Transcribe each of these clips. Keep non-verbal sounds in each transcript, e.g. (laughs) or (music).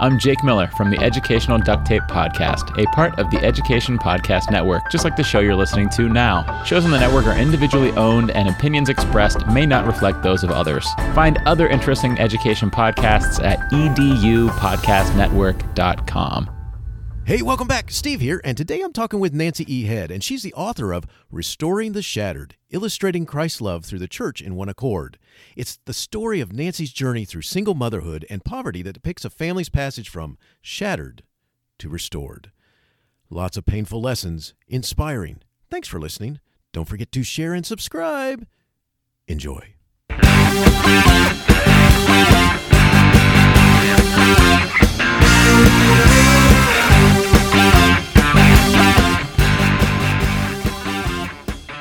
I'm Jake Miller from the Educational Duct Tape Podcast, a part of the Education Podcast Network, just like the show you're listening to now. Shows on the network are individually owned, and opinions expressed may not reflect those of others. Find other interesting education podcasts at edupodcastnetwork.com. Hey, welcome back. Steve here, and today I'm talking with Nancy E. Head, and she's the author of Restoring the Shattered Illustrating Christ's Love Through the Church in One Accord. It's the story of Nancy's journey through single motherhood and poverty that depicts a family's passage from shattered to restored. Lots of painful lessons, inspiring. Thanks for listening. Don't forget to share and subscribe. Enjoy.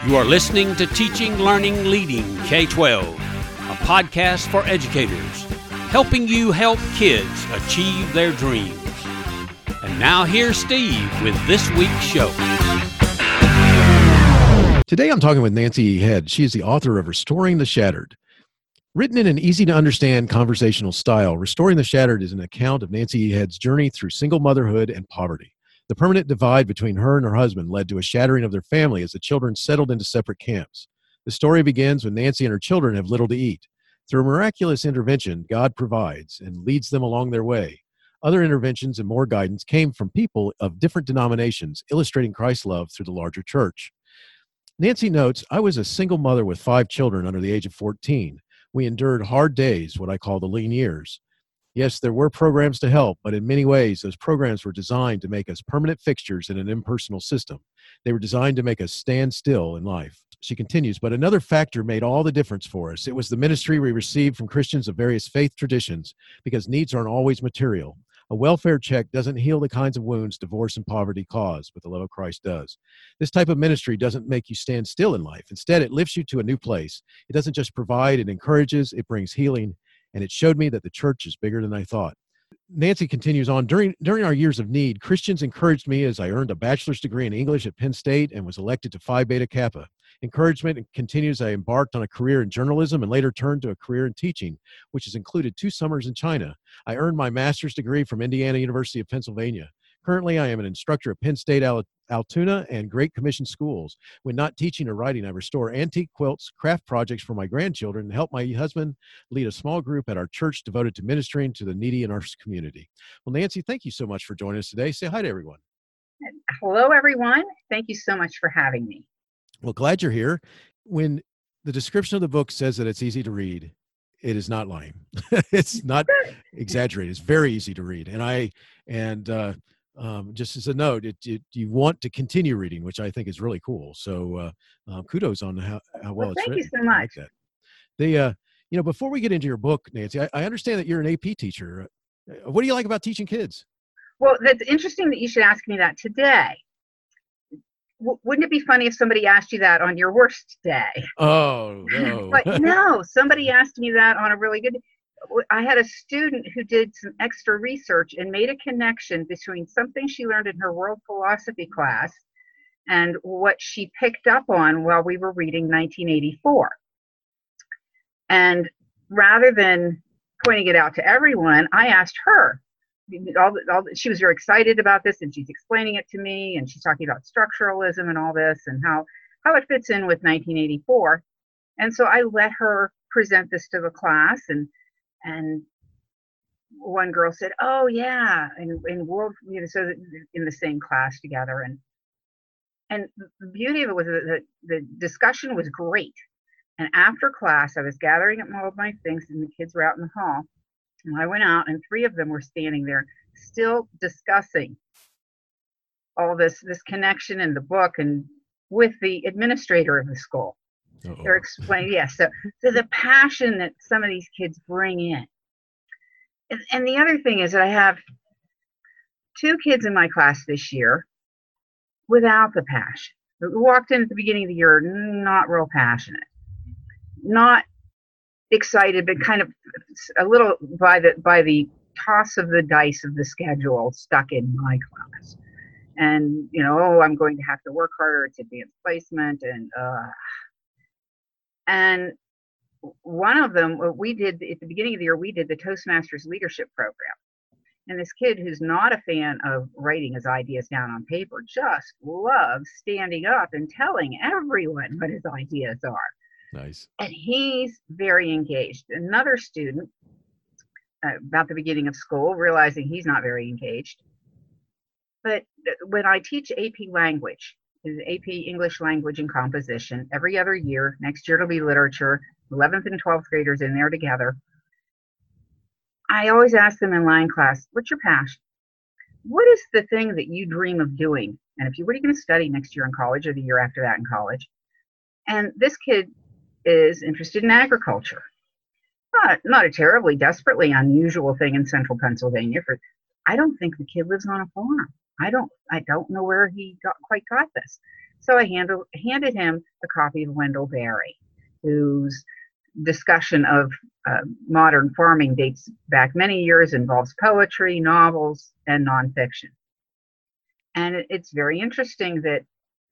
You are listening to Teaching, Learning, Leading K 12, a podcast for educators, helping you help kids achieve their dreams. And now here's Steve with this week's show. Today I'm talking with Nancy. Head. She is the author of Restoring the Shattered. Written in an easy to understand conversational style, Restoring the Shattered is an account of Nancy. Head's journey through single motherhood and poverty. The permanent divide between her and her husband led to a shattering of their family as the children settled into separate camps. The story begins when Nancy and her children have little to eat. Through miraculous intervention, God provides and leads them along their way. Other interventions and more guidance came from people of different denominations, illustrating Christ's love through the larger church. Nancy notes, I was a single mother with five children under the age of 14. We endured hard days, what I call the lean years. Yes, there were programs to help, but in many ways, those programs were designed to make us permanent fixtures in an impersonal system. They were designed to make us stand still in life. She continues, but another factor made all the difference for us. It was the ministry we received from Christians of various faith traditions, because needs aren't always material. A welfare check doesn't heal the kinds of wounds divorce and poverty cause, but the love of Christ does. This type of ministry doesn't make you stand still in life. Instead, it lifts you to a new place. It doesn't just provide, it encourages, it brings healing, and it showed me that the church is bigger than I thought. Nancy continues on during during our years of need, Christians encouraged me as I earned a bachelor's degree in English at Penn State and was elected to Phi Beta Kappa. Encouragement continues. I embarked on a career in journalism and later turned to a career in teaching, which has included two summers in China. I earned my master's degree from Indiana University of Pennsylvania. Currently, I am an instructor at Penn State Altoona and Great Commission schools. When not teaching or writing, I restore antique quilts, craft projects for my grandchildren, and help my husband lead a small group at our church devoted to ministering to the needy in our community. Well, Nancy, thank you so much for joining us today. Say hi to everyone. Hello, everyone. Thank you so much for having me. Well, glad you're here. When the description of the book says that it's easy to read, it is not lying. (laughs) it's not (laughs) exaggerated. It's very easy to read. And I, and, uh, um, just as a note, it, it, you want to continue reading, which I think is really cool. So uh, uh, kudos on how, how well, well it's thank written. you so much. Like the uh, you know before we get into your book, Nancy, I, I understand that you're an AP teacher. Uh, what do you like about teaching kids? Well, that's interesting that you should ask me that today. W- wouldn't it be funny if somebody asked you that on your worst day? Oh (laughs) no! but no, somebody (laughs) asked me that on a really good. I had a student who did some extra research and made a connection between something she learned in her world philosophy class and what she picked up on while we were reading 1984. And rather than pointing it out to everyone, I asked her. All, all, she was very excited about this, and she's explaining it to me, and she's talking about structuralism and all this, and how how it fits in with 1984. And so I let her present this to the class, and and one girl said, "Oh yeah," in in world, you know, so in the same class together, and and the beauty of it was that the, the discussion was great. And after class, I was gathering up all of my things, and the kids were out in the hall. And I went out, and three of them were standing there, still discussing all this this connection in the book, and with the administrator of the school. Uh-oh. They're explaining, yes. Yeah, so, so the passion that some of these kids bring in. And, the other thing is that I have two kids in my class this year without the passion. Who walked in at the beginning of the year not real passionate, not excited, but kind of a little by the by the toss of the dice of the schedule stuck in my class. And you know, oh, I'm going to have to work harder. It's advanced placement, and uh, and one of them what we did at the beginning of the year we did the toastmasters leadership program And this kid who's not a fan of writing his ideas down on paper just loves standing up and telling everyone what his ideas are. Nice. And he's very engaged. Another student, uh, about the beginning of school, realizing he's not very engaged. But when I teach AP language, AP English language and composition every other year, next year it'll be literature, 11th and 12th graders in there together. I always ask them in line class, what's your passion? What is the thing that you dream of doing? And if you what are you going to study next year in college or the year after that in college? And this kid is interested in agriculture. Not, not a terribly desperately unusual thing in central Pennsylvania. For I don't think the kid lives on a farm. I don't I don't know where he got quite got this. So I handle, handed him a copy of Wendell Berry, whose discussion of uh, modern farming dates back many years, involves poetry, novels, and nonfiction. And it, it's very interesting that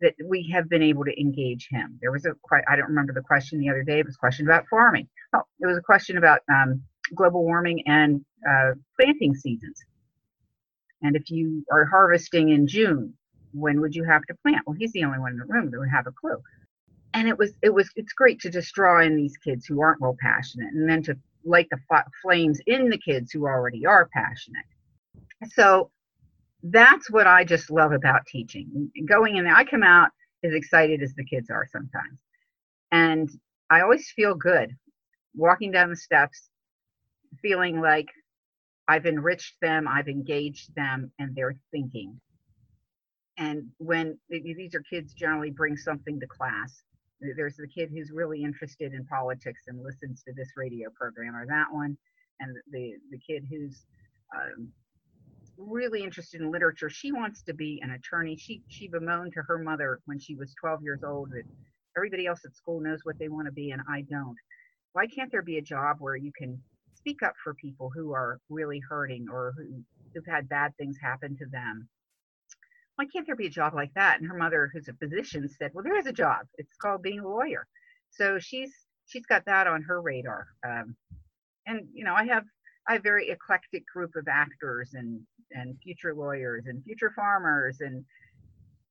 that we have been able to engage him. There was a quite I don't remember the question the other day. It was a question about farming. Oh, it was a question about um, global warming and uh, planting seasons. And if you are harvesting in June, when would you have to plant? Well, he's the only one in the room that would have a clue. And it was it was it's great to just draw in these kids who aren't real passionate and then to light the flames in the kids who already are passionate. So that's what i just love about teaching. Going in there i come out as excited as the kids are sometimes. And i always feel good walking down the steps feeling like i've enriched them i've engaged them and they're thinking. And when these are kids generally bring something to class. There's the kid who's really interested in politics and listens to this radio program or that one. And the the kid who's um, really interested in literature she wants to be an attorney. She she bemoaned to her mother when she was 12 years old that everybody else at school knows what they want to be and i don't. Why can't there be a job where you can speak up for people who are really hurting or who, who've had bad things happen to them why can't there be a job like that? And her mother, who's a physician, said, well, there is a job. It's called being a lawyer. So she's she's got that on her radar. Um, and you know, I have I have a very eclectic group of actors and and future lawyers and future farmers and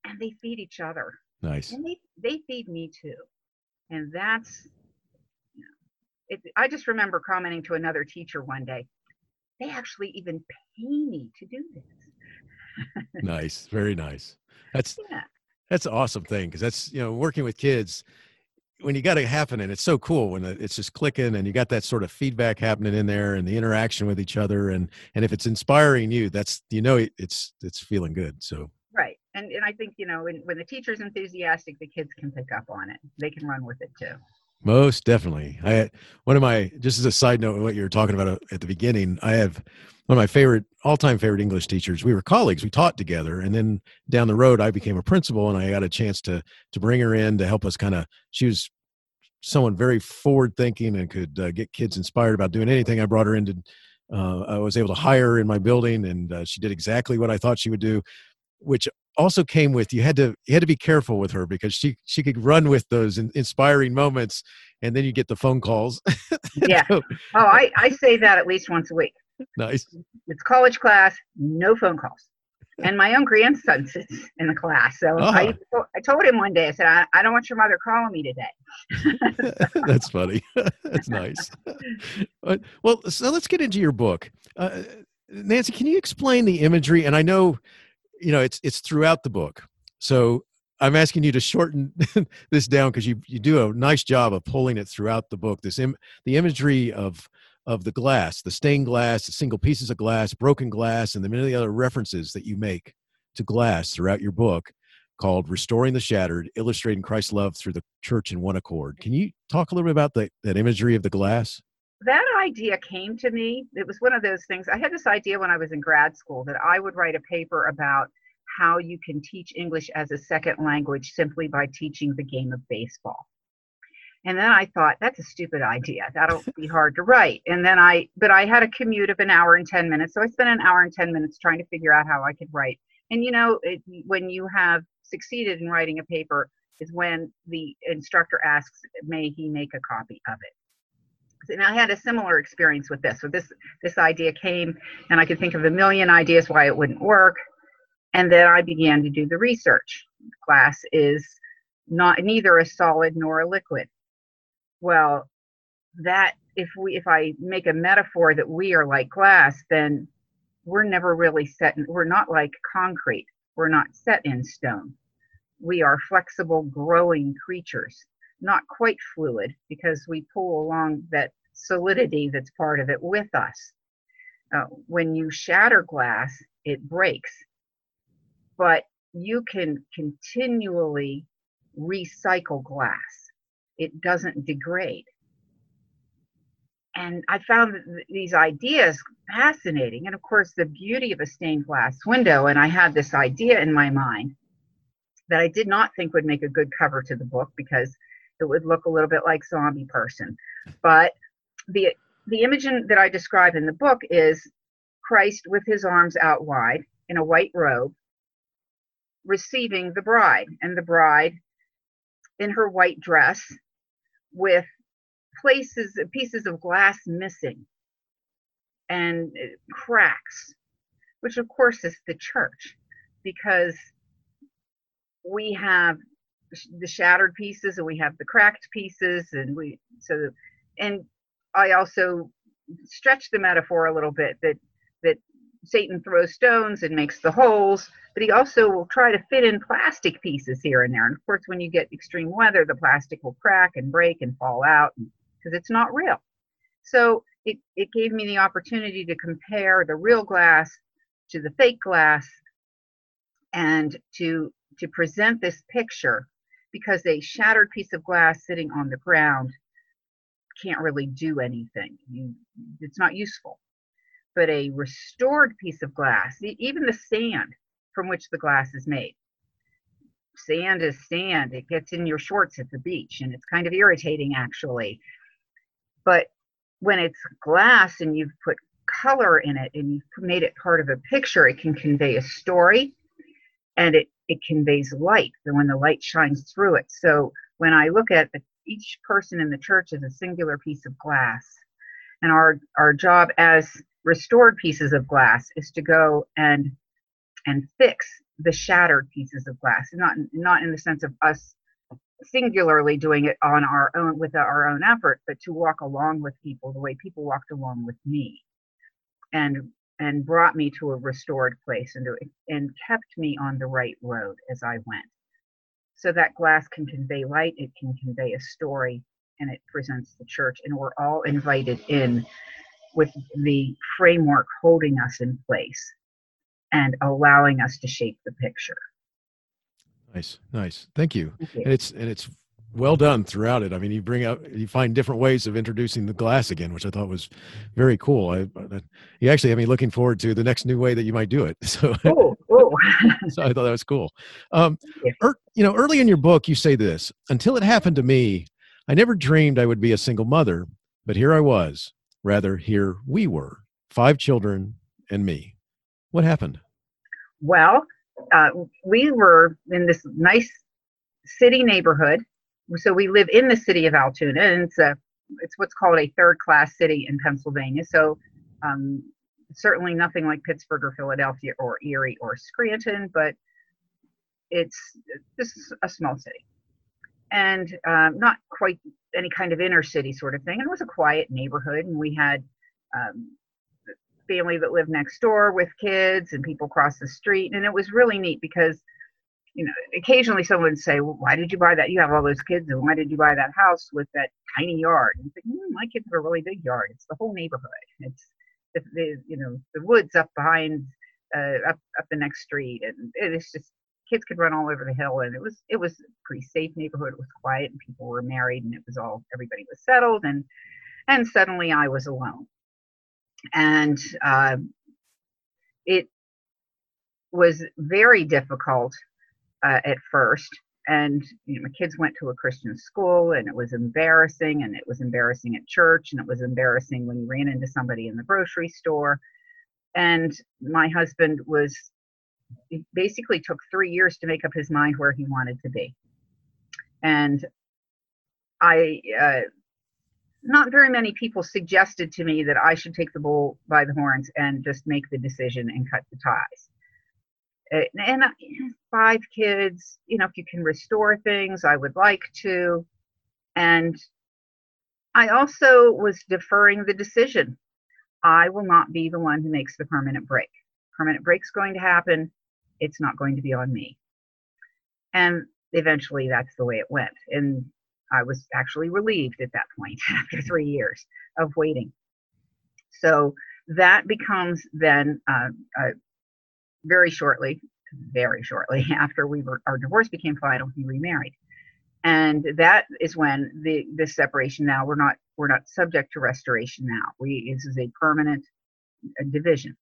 and they feed each other. Nice. And they they feed me too. And that's it, I just remember commenting to another teacher one day, they actually even pay me to do this nice, very nice. That's yeah. that's an awesome thing because that's you know working with kids when you got it happening. It's so cool when it's just clicking and you got that sort of feedback happening in there and the interaction with each other and and if it's inspiring you, that's you know it's it's feeling good. So right, and and I think you know when when the teacher's enthusiastic, the kids can pick up on it. They can run with it too. Most definitely. I one of my just as a side note, what you were talking about uh, at the beginning, I have one of my favorite all-time favorite english teachers. We were colleagues. We taught together. And then down the road i became a principal and i got a chance to to bring her in to help us kind of she was someone very forward thinking and could uh, get kids inspired about doing anything. I brought her into uh, i was able to hire her in my building and uh, she did exactly what i thought she would do which also came with you had to you had to be careful with her because she she could run with those in, inspiring moments and then you get the phone calls (laughs) yeah oh I, I say that at least once a week nice. It's college class, no phone calls. And my own grandson sits in the class. So uh-huh. I, I told him one day, I said, I, I don't want your mother calling me today. (laughs) That's funny. (laughs) That's nice. Well, so let's get into your book. Uh, Nancy, can you explain the imagery? And I know, you know, it's it's throughout the book. So I'm asking you to shorten (laughs) this down because you you do a nice job of pulling it throughout the book. This Im- the imagery of of the glass, the stained glass, the single pieces of glass, broken glass, and the many other references that you make to glass throughout your book called Restoring the Shattered, Illustrating Christ's Love Through the Church in One Accord. Can you talk a little bit about the, that imagery of the glass? That idea came to me. It was one of those things. I had this idea when I was in grad school that I would write a paper about how you can teach English as a second language simply by teaching the game of baseball. And then I thought, that's a stupid idea. That'll be hard to write. And then I, but I had a commute of an hour and 10 minutes. So I spent an hour and 10 minutes trying to figure out how I could write. And you know, it, when you have succeeded in writing a paper, is when the instructor asks, may he make a copy of it. And I had a similar experience with this. So this this idea came, and I could think of a million ideas why it wouldn't work, and then I began to do the research. Glass is not neither a solid nor a liquid. Well, that if we if I make a metaphor that we are like glass, then we're never really set. In, we're not like concrete. We're not set in stone. We are flexible, growing creatures not quite fluid because we pull along that solidity that's part of it with us. Uh, when you shatter glass, it breaks, but you can continually recycle glass. It doesn't degrade. And I found these ideas fascinating. And of course, the beauty of a stained glass window. And I had this idea in my mind that I did not think would make a good cover to the book because it would look a little bit like zombie person. But the the image in, that I describe in the book is Christ with his arms out wide in a white robe, receiving the bride, and the bride in her white dress with places pieces of glass missing and uh, cracks, which of course is the church, because we have the shattered pieces and we have the cracked pieces and we so and i also stretch the metaphor a little bit that that satan throws stones and makes the holes but he also will try to fit in plastic pieces here and there. And of course when you get extreme weather the plastic will crack and break and fall out because it's not real. So it, it gave me the opportunity to compare the real glass to the fake glass and to to present this picture because a shattered piece of glass sitting on the ground can't really do anything. You, it's not useful. But a restored piece of glass, even the sand from which the glass is made, sand is sand. It gets in your shorts at the beach and it's kind of irritating actually. But when it's glass and you've put color in it and you've made it part of a picture, it can convey a story and it it conveys light when the light shines through it. So when I look at the, each person in the church as a singular piece of glass, and our our job as restored pieces of glass is to go and and fix the shattered pieces of glass, not not in the sense of us singularly doing it on our own with our own effort, but to walk along with people the way people walked along with me, and and brought me to a restored place and, and kept me on the right road as I went. So that glass can convey light, it can convey a story, and it presents the church. And we're all invited in with the framework holding us in place and allowing us to shape the picture. Nice, nice. Thank you. Thank you. And it's and it's well done throughout it. I mean, you bring up, you find different ways of introducing the glass again, which I thought was very cool. I, I you actually have me looking forward to the next new way that you might do it. (laughs) So, (laughs) so I thought that was cool. Um, er, you know, early in your book, you say this: "Until it happened to me, I never dreamed I would be a single mother, but here I was. Rather, here we were, five children and me. What happened?" Well, uh, we were in this nice city neighborhood so we live in the city of Altoona, and it's a it's what's called a third class city in Pennsylvania. So um, certainly nothing like Pittsburgh or Philadelphia or Erie or Scranton, but it's this is a small city and um, not quite any kind of inner city sort of thing. And it was a quiet neighborhood, and we had um, family that lived next door with kids and people across the street, and it was really neat because you know, occasionally someone would say, well, why did you buy that? You have all those kids, and why did you buy that house with that tiny yard? And think, mm, my kids have a really big yard. It's the whole neighborhood. It's the, the you know the woods up behind, uh, up up the next street, and it's just kids could run all over the hill, and it was it was a pretty safe neighborhood. It was quiet, and people were married, and it was all everybody was settled, and and suddenly I was alone, and uh, it was very difficult uh, at first. And you know, my kids went to a christian school and it was embarrassing and it was embarrassing at church and it was embarrassing when you ran into somebody in the grocery store. And my husband was basically took three years to make up his mind where he wanted to be. And i uh, not very many people suggested to me that I should take the bull by the horns and just make the decision and cut the ties. And five kids, you know, if you can restore things, I would like to. And I also was deferring the decision. I will not be the one who makes the permanent break. Permanent break's going to happen. It's not going to be on me. And eventually that's the way it went. And I was actually relieved at that point (laughs) after three years of waiting. So that becomes then uh, uh, very shortly, very shortly (laughs) after we were our divorce became final, he remarried, and that is when the this separation. Now we're not we're not subject to restoration. Now we this is a permanent uh, division.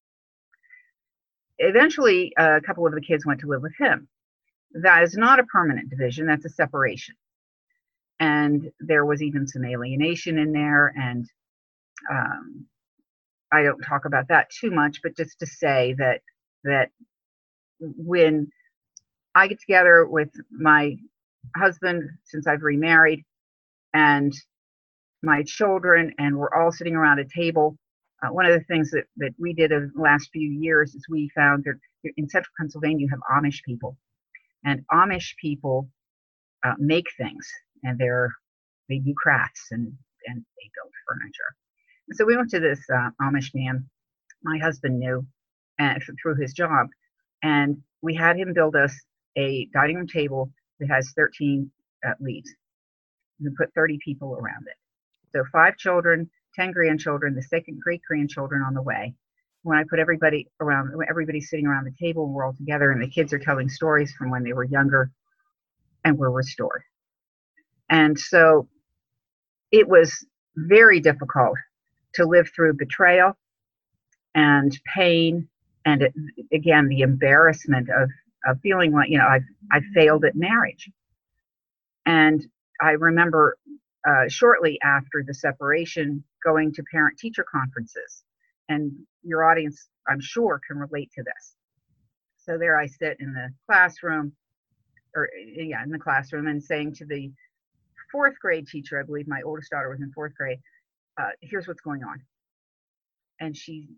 Eventually, a couple of the kids went to live with him. That is not a permanent division. That's a separation and there was even some alienation in there and um, i don't talk about that too much but just to say that that when i get together with my husband since i've remarried and my children and we're all sitting around a table uh, one of the things that, that we did in the last few years is we found that in central pennsylvania you have amish people and amish people uh, make things and they're they do crafts and and they build furniture. And so we went to this uh, Amish man my husband knew and through his job, and we had him build us a dining room table that has 13 uh, leaves. We put 30 people around it. So five children, 10 grandchildren, the second great grandchildren on the way. When I put everybody around, everybody's sitting around the table we're all together, and the kids are telling stories from when they were younger, and we're restored. And so it was very difficult to live through betrayal and pain and it, again the embarrassment of of feeling like you know I've I failed at marriage. And I remember uh, shortly after the separation going to parent teacher conferences, and your audience I'm sure can relate to this. So there I sit in the classroom, or yeah, in the classroom, and saying to the fourth grade teacher, I believe my oldest daughter was in fourth grade, uh, here's what's going on. And she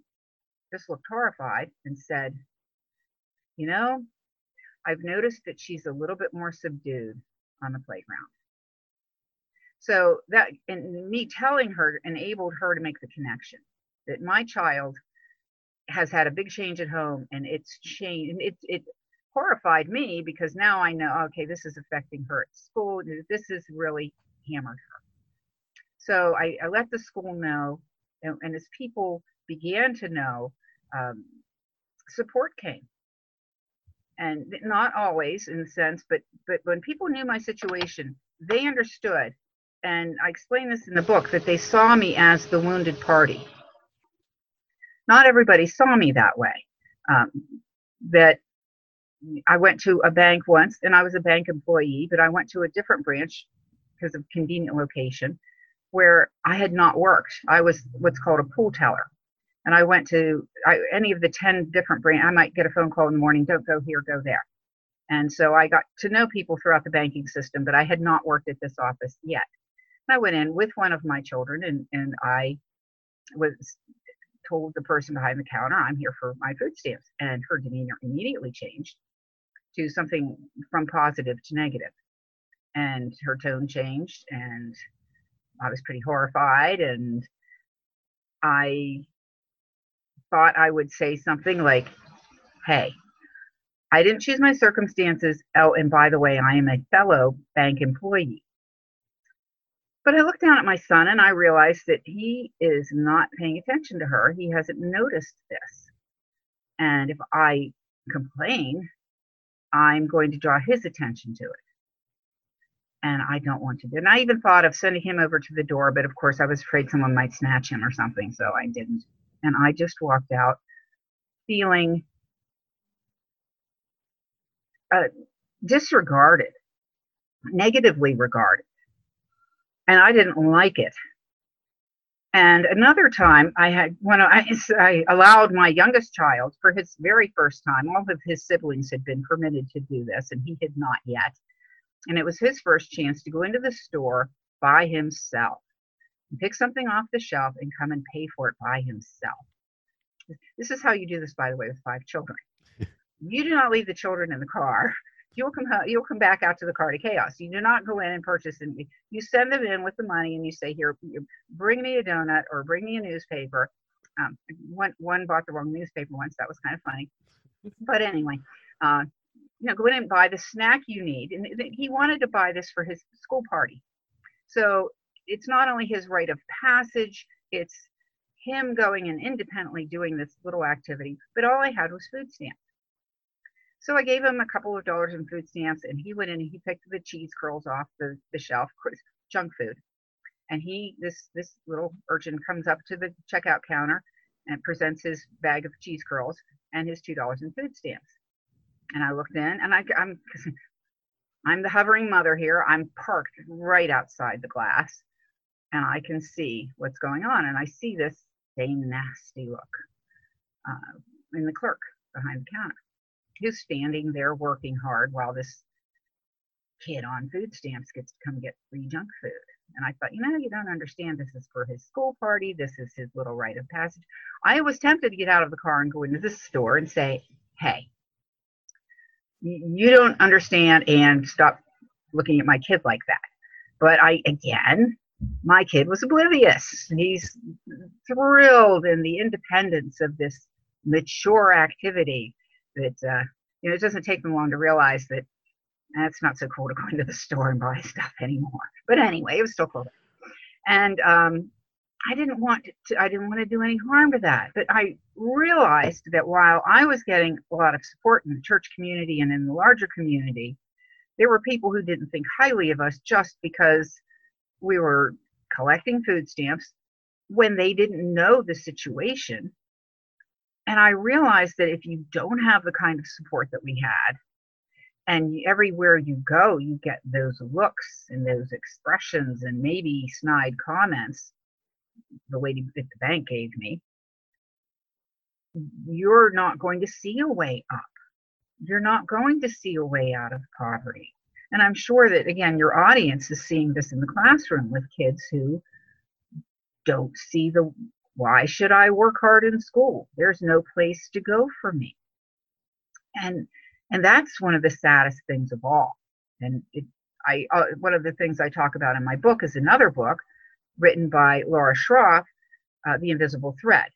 just looked horrified and said, You know, I've noticed that she's a little bit more subdued on the playground. So that, and me telling her enabled her to make the connection that my child has had a big change at home and it's changed. It, it horrified me because now I know, okay, this is affecting her at school. This has really hammered her. So I, I let the school know, and, and, as people began to know, um, support came. And not always in the sense, but but when people knew my situation, they understood. And I explain this in the book that they saw me as the wounded party. Not everybody saw me that way. Um, that I went to a bank once and I was a bank employee, but I went to a different branch because of convenient location where I had not worked. I was what's called a pool teller. And I went to I, any of the 10 different branch. I might get a phone call in the morning, don't go here, go there. And so I got to know people throughout the banking system, but I had not worked at this office yet. And I went in with one of my children and, and I was told the person behind the counter, I'm here for my food stamps. And her demeanor immediately changed to something from positive to negative. And her tone changed, and I was pretty horrified. And I thought I would say something like, Hey, I didn't choose my circumstances. Oh, and by the way, I am a fellow bank employee. But I looked down at my son and I realized that he is not paying attention to her. He hasn't noticed this. And if I complain, I'm going to draw his attention to it. And I don't want to do. And I even thought of sending him over to the door, but of course I was afraid someone might snatch him or something, so I didn't. And I just walked out feeling uh, disregarded, negatively regarded. And I didn't like it. And another time, I had when I, (laughs) I allowed my youngest child for his very first time. All of his siblings had been permitted to do this, and he had not yet. And it was his first chance to go into the store by himself. Pick something off the shelf and come and pay for it by himself. This is how you do this, by the way, with five children. (laughs) you do not leave the children in the car. You'll come you'll come back out to the car to chaos. You do not go in and purchase and you send them in with the money and you say, here, bring me a donut or bring me a newspaper. Um, one one bought the wrong newspaper once. That was kind of funny. But anyway, uh, you know, go in and buy the snack you need. And he wanted to buy this for his school party. So it's not only his rite of passage, it's him going and independently doing this little activity, but all I had was food stamps. So I gave him a couple of dollars in food stamps and he went in and he picked the cheese curls off the, the shelf, (laughs) junk food. And he, this, this little urchin comes up to the checkout counter and presents his bag of cheese curls and his $2 in food stamps. And I looked in and I, I'm, (laughs) I'm the hovering mother here. I'm parked right outside the glass and I can see what's going on. And I see this same nasty look uh, in the clerk behind the counter who's standing there working hard while this kid on food stamps gets to come get free junk food. And I thought, you know, you don't understand. This is for his school party. This is his little rite of passage. I was tempted to get out of the car and go into the store and say, hey, you don't understand and stop looking at my kid like that. But I, again, my kid was oblivious. He's thrilled in the independence of this mature activity that, uh, you know, it doesn't take them long to realize that that's not so cool to go into the store and buy stuff anymore. But anyway, it was still cool. And um, I didn't want to, I didn't want to do any harm to that. But I realized that while I was getting a lot of support in the church community and in the larger community, there were people who didn't think highly of us just because we were collecting food stamps when they didn't know the situation. And I realized that if you don't have the kind of support that we had, and everywhere you go, you get those looks and those expressions and maybe snide comments, the lady at the bank gave me, you're not going to see a way up. You're not going to see a way out of poverty. And I'm sure that, again, your audience is seeing this in the classroom with kids who don't see the why should I work hard in school? There's no place to go for me. And and that's one of the saddest things of all. And it, I uh, one of the things I talk about in my book is another book written by Laura Schroff, uh, The Invisible Thread.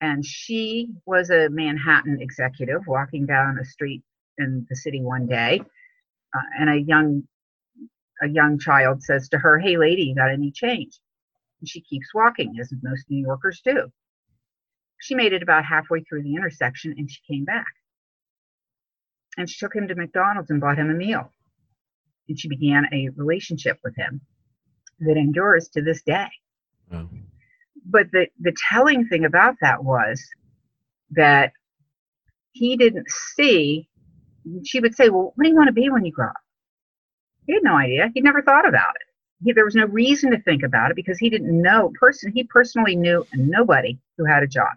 And she was a Manhattan executive walking down a street in the city one day uh, and a young a young child says to her, "Hey, lady, you got any change?" And she keeps walking, as most New Yorkers do. She made it about halfway through the intersection, and she came back. And she took him to McDonald's and bought him a meal. And she began a relationship with him that endures to this day. Wow. But the, the telling thing about that was that he didn't see she would say, Well, what do you want to be when you grow up? He had no idea. He'd never thought about it. He, there was no reason to think about it because he didn't know person he personally knew nobody who had a job.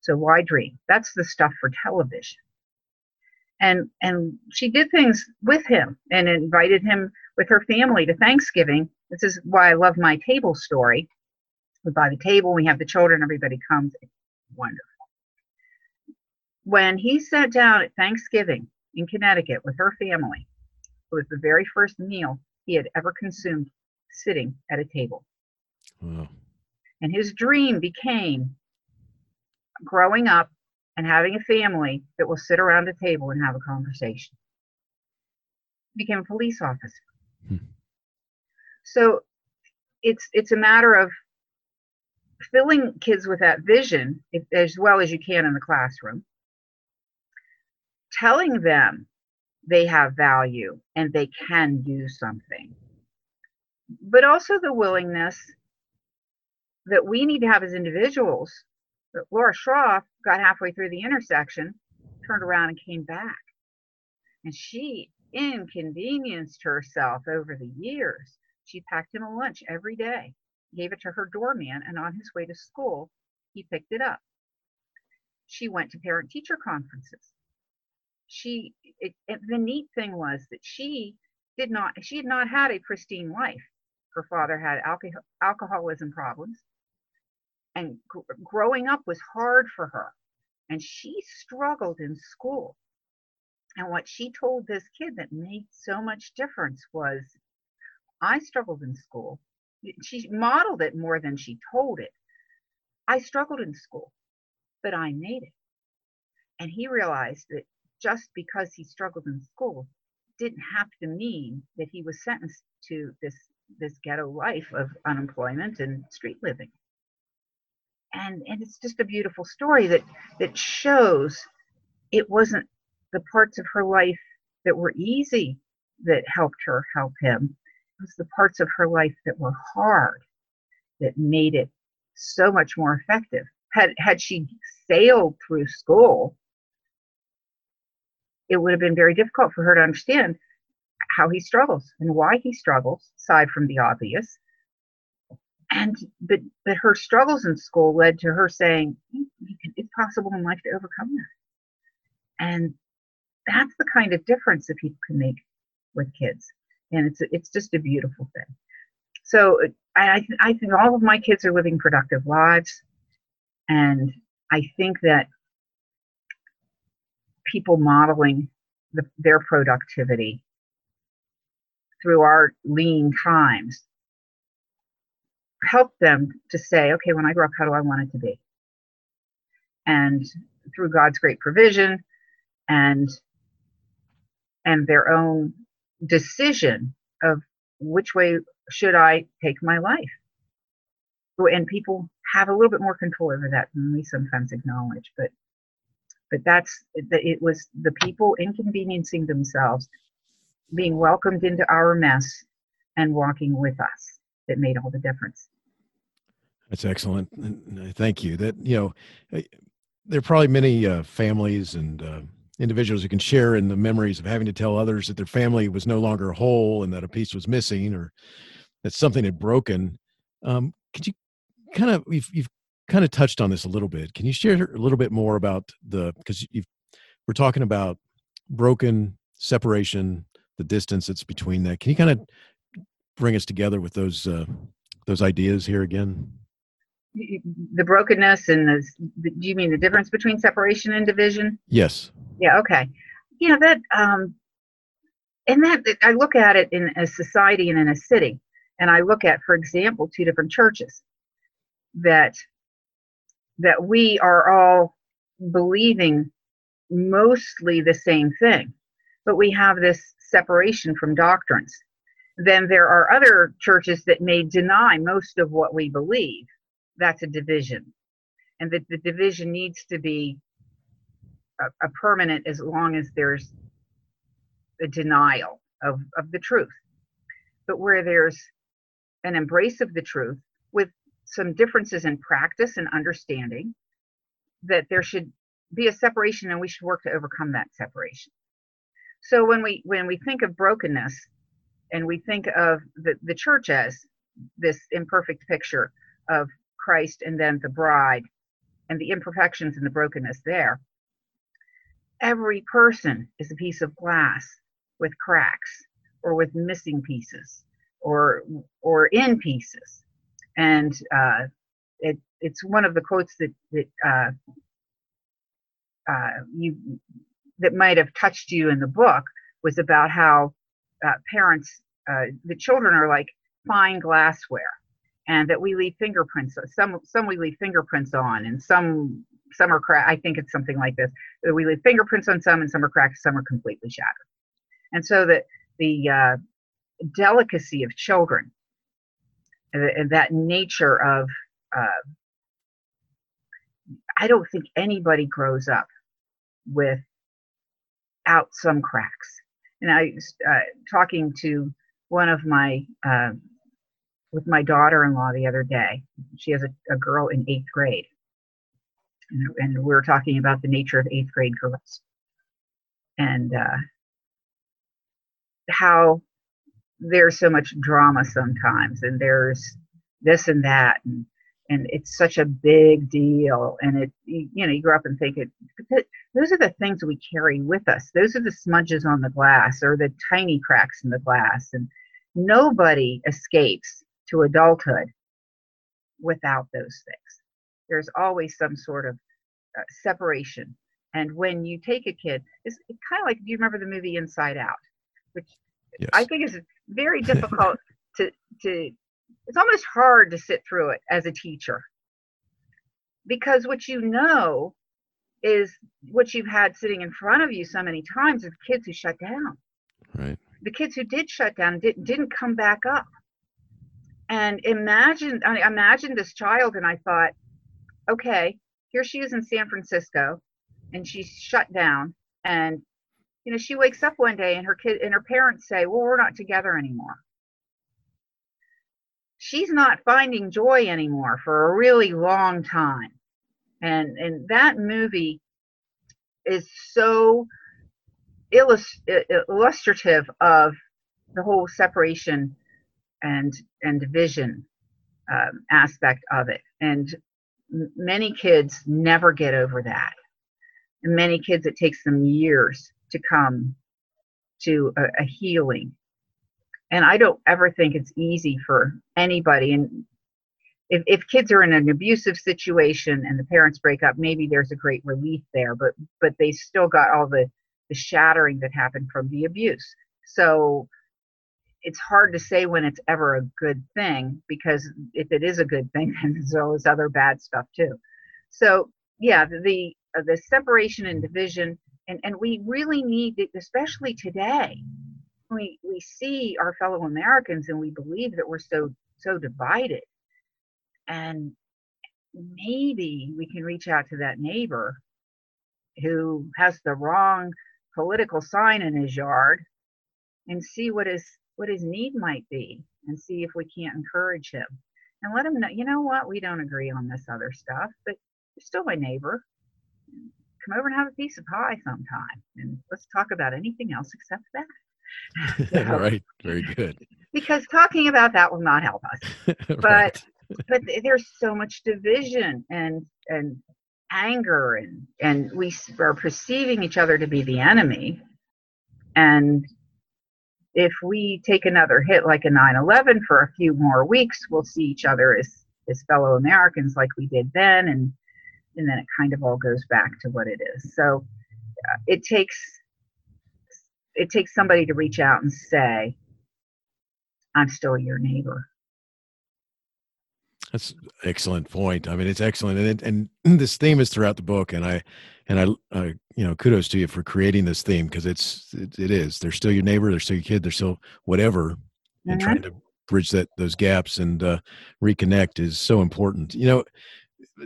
So why dream? That's the stuff for television. And and she did things with him and invited him with her family to Thanksgiving. This is why I love my table story. We buy the table, we have the children, everybody comes. It's wonderful when he sat down at Thanksgiving in Connecticut with her family, it was the very first meal he had ever consumed sitting at a table. Wow. And his dream became growing up and having a family that will sit around a table and have a conversation. He became a police officer. Hmm. So it's it's a matter of filling kids with that vision if, as well as you can in the classroom telling them they have value and they can do something. But also the willingness that we need to have as individuals. That Laura Schroff got halfway through the intersection, turned around and came back. And she inconvenienced herself over the years. She packed him a lunch every day, gave it to her doorman, and on his way to school, he picked it up. She went to parent teacher conferences she it, it, the neat thing was that she did not she had not had a pristine life Her father had alcohol, alcoholism problems. And gr- growing up was hard for her. And she struggled in school. And what she told this kid that made so much difference was I struggled in school. She modeled it more than she told it. I struggled in school, but I made it. And he realized that just because he struggled in school didn't have to mean that he was sentenced to this this ghetto life of unemployment and street living. And and it's just a beautiful story that that shows it wasn't the parts of her life that were easy that helped her help him. It was the parts of her life that were hard that made it so much more effective. Had had she sailed through school, it would have been very difficult for her to understand how he struggles and why he struggles, aside from the obvious. And but but her struggles in school led to her saying it's possible in life to overcome that. And that's the kind of difference that people can make with kids, and it's it's just a beautiful thing. So I I think all of my kids are living productive lives, and I think that people modeling the, their productivity through our lean times help them to say, okay, when I grow up, how do I want it to be? And through God's great provision and and their own decision of which way should I take my life. And people have a little bit more control over that than we sometimes acknowledge. But but that's it was the people inconveniencing themselves, being welcomed into our mess, and walking with us that made all the difference. That's excellent. Thank you. That you know, there are probably many uh, families and uh, individuals who can share in the memories of having to tell others that their family was no longer whole and that a piece was missing or that something had broken. Um, could you kind of you've, you've kind of touched on this a little bit. Can you share a little bit more about the because you we're talking about broken separation, the distance that's between that. Can you kind of bring us together with those uh, those ideas here again? The brokenness and the, do you mean the difference between separation and division? Yes. Yeah. Okay. Yeah. That um, and that I look at it in a society and in a city, and I look at, for example, two different churches that that we are all believing mostly the same thing, but we have this separation from doctrines. Then there are other churches that may deny most of what we believe. That's a division. And that the division needs to be a, a permanent as long as there's a denial of, of the truth. But where there's an embrace of the truth some differences in practice and understanding that there should be a separation and we should work to overcome that separation. So when we when we think of brokenness and we think of the, the church as this imperfect picture of christ and then the bride and the imperfections and the brokenness there every person is a piece of glass with cracks or with missing pieces or or in pieces and uh, it, it's one of the quotes that that uh, uh, you that might have touched you in the book was about how uh, parents uh, the children are like fine glassware and that we leave fingerprints some some we leave fingerprints on and some some are cracked i think it's something like this we leave fingerprints on some and some are cracked some are completely shattered. And so that the uh, delicacy of children and that nature of uh, I don't think anybody grows up without some cracks. And I was uh, talking to one of my uh, with my daughter-in-law the other day. She has a, a girl in eighth grade, and, and, we were talking about the nature of eighth grade girls and uh, how there's so much drama sometimes and there's this and that and and it's such a big deal and it you know you grow up and think it those are the things we carry with us those are the smudges on the glass or the tiny cracks in the glass and nobody escapes to adulthood without those things. There's always some sort of uh, separation. And when you take a kid, it's kind of like, do you remember the movie Inside Out? Which Yes. I think is very difficult to, to, it's almost hard to sit through it as a teacher. Because what you know is what you've had sitting in front of you so many times of kids who shut down right. the kids who did shut down did, didn't come back up and imagine i imagined this child and i thought okay here she is in san francisco and she's shut down and you know she wakes up one day and her kid and her parents say well we're not together anymore. She's not finding joy anymore for a really long time. And and that movie is so illus- i- illustrative of the whole separation and and division um, aspect of it. And many kids never get over that. And many kids it takes them years to come to a, a healing. And i don't ever think it's easy for anybody. And if, if kids are in an abusive situation and the parents break up maybe there's a great relief there but but they still got all the the shattering that happened from the abuse. So it's hard to say when it's ever a good thing because if it is a good thing (laughs) then there's always other bad stuff too. So yeah the the, uh, the separation and division and and we really need especially today we we see our fellow americans and we believe that we're so so divided. And maybe we can reach out to that neighbor who has the wrong political sign in his yard and see what his what his need might be and see if we can't encourage him. And let him know you know what? We don't agree on this other stuff but you're still my neighbor come over and have a piece of pie sometime and let's talk about anything else except that (laughs) So- right. Very good. because talking about that will not help us (laughs) Right. but there's so much division and and anger and and we are perceiving each other to be the enemy and if we take another hit like a 9-11 for a few more weeks we'll see each other as as fellow americans like we did then and and then it kind of all goes back to what it is so uh, it takes it takes somebody to reach out and say i'm still your neighbor That's excellent point. I mean, it's excellent, and it, and (clears throat) this theme is throughout the book, and I and I, I you know, kudos to you for creating this theme because it's it, it is. They're still your neighbor. They're still your kid. They're still whatever, and Mhm. trying to bridge that those gaps and uh, reconnect is so important. You know,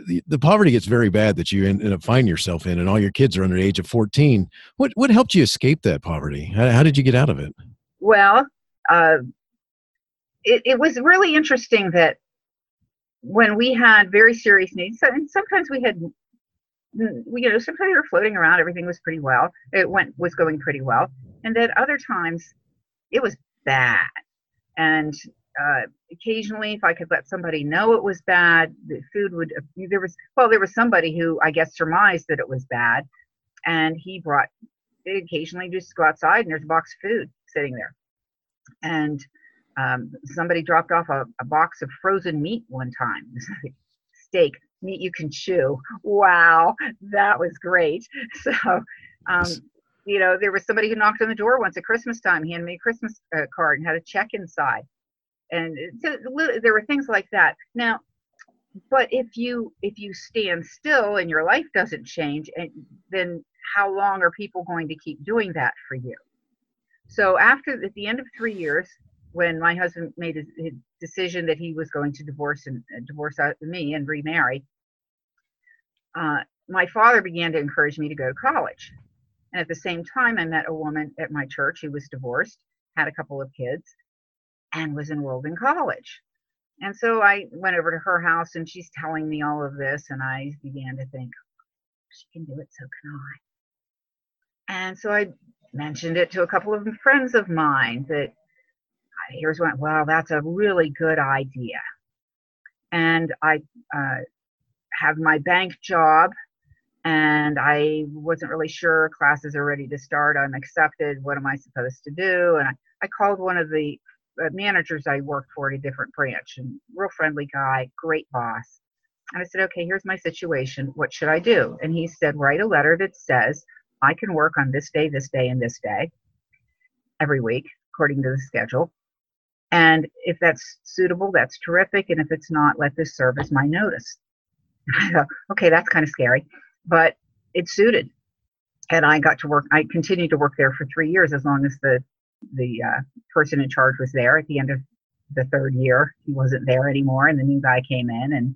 the, the poverty gets very bad that you end, end up finding yourself in, and all your kids are under the age of fourteen. What what helped you escape that poverty? How, how did you get out of it? Well, uh, it, it was really interesting that when we had very serious needs, and sometimes we had, you know, sometimes we were floating around, everything was pretty well, it went was going pretty well, and then other times it was bad, and uh, occasionally, if I could let somebody know it was bad, the food would. There was well, there was somebody who I guess surmised that it was bad, and he brought. They occasionally just go outside and there's a box of food sitting there, and um, somebody dropped off a, a box of frozen meat one time. (laughs) Steak, meat you can chew. Wow, that was great. (laughs) So, um, you know, there was somebody who knocked on the door once at Christmas time. He handed me a Christmas uh, card and had a check inside and so there were things like that. Now but if you if you stand still and your life doesn't change and then how long are people going to keep doing that for you? So after at the end of three years when my husband made his, decision that he was going to divorce and uh, divorce me and remarry uh, my father began to encourage me to go to college. And at the same time i met a woman at my church who was divorced had a couple of kids and was enrolled in college. And so I went over to her house and she's telling me all of this, and I began to think, she can do it, so can I. And so I mentioned it to a couple of friends of mine that here's one, wow, that's a really good idea. And I uh, have my bank job, and I wasn't really sure classes are ready to start. I'm accepted. What am I supposed to do? And I, I called one of the managers I worked for at a different branch, and real friendly guy, great boss. And I said, okay, here's my situation. What should I do? And he said, write a letter that says I can work on this day, this day, and this day every week according to the schedule. And if that's suitable, that's terrific. And if it's not, let this serve as my notice. (laughs) Okay, that's kind of scary, but it suited. And I got to work, I continued to work there for three years as long as the, the uh, person in charge was there. At the end of the third year, he wasn't there anymore, and the new guy came in. And,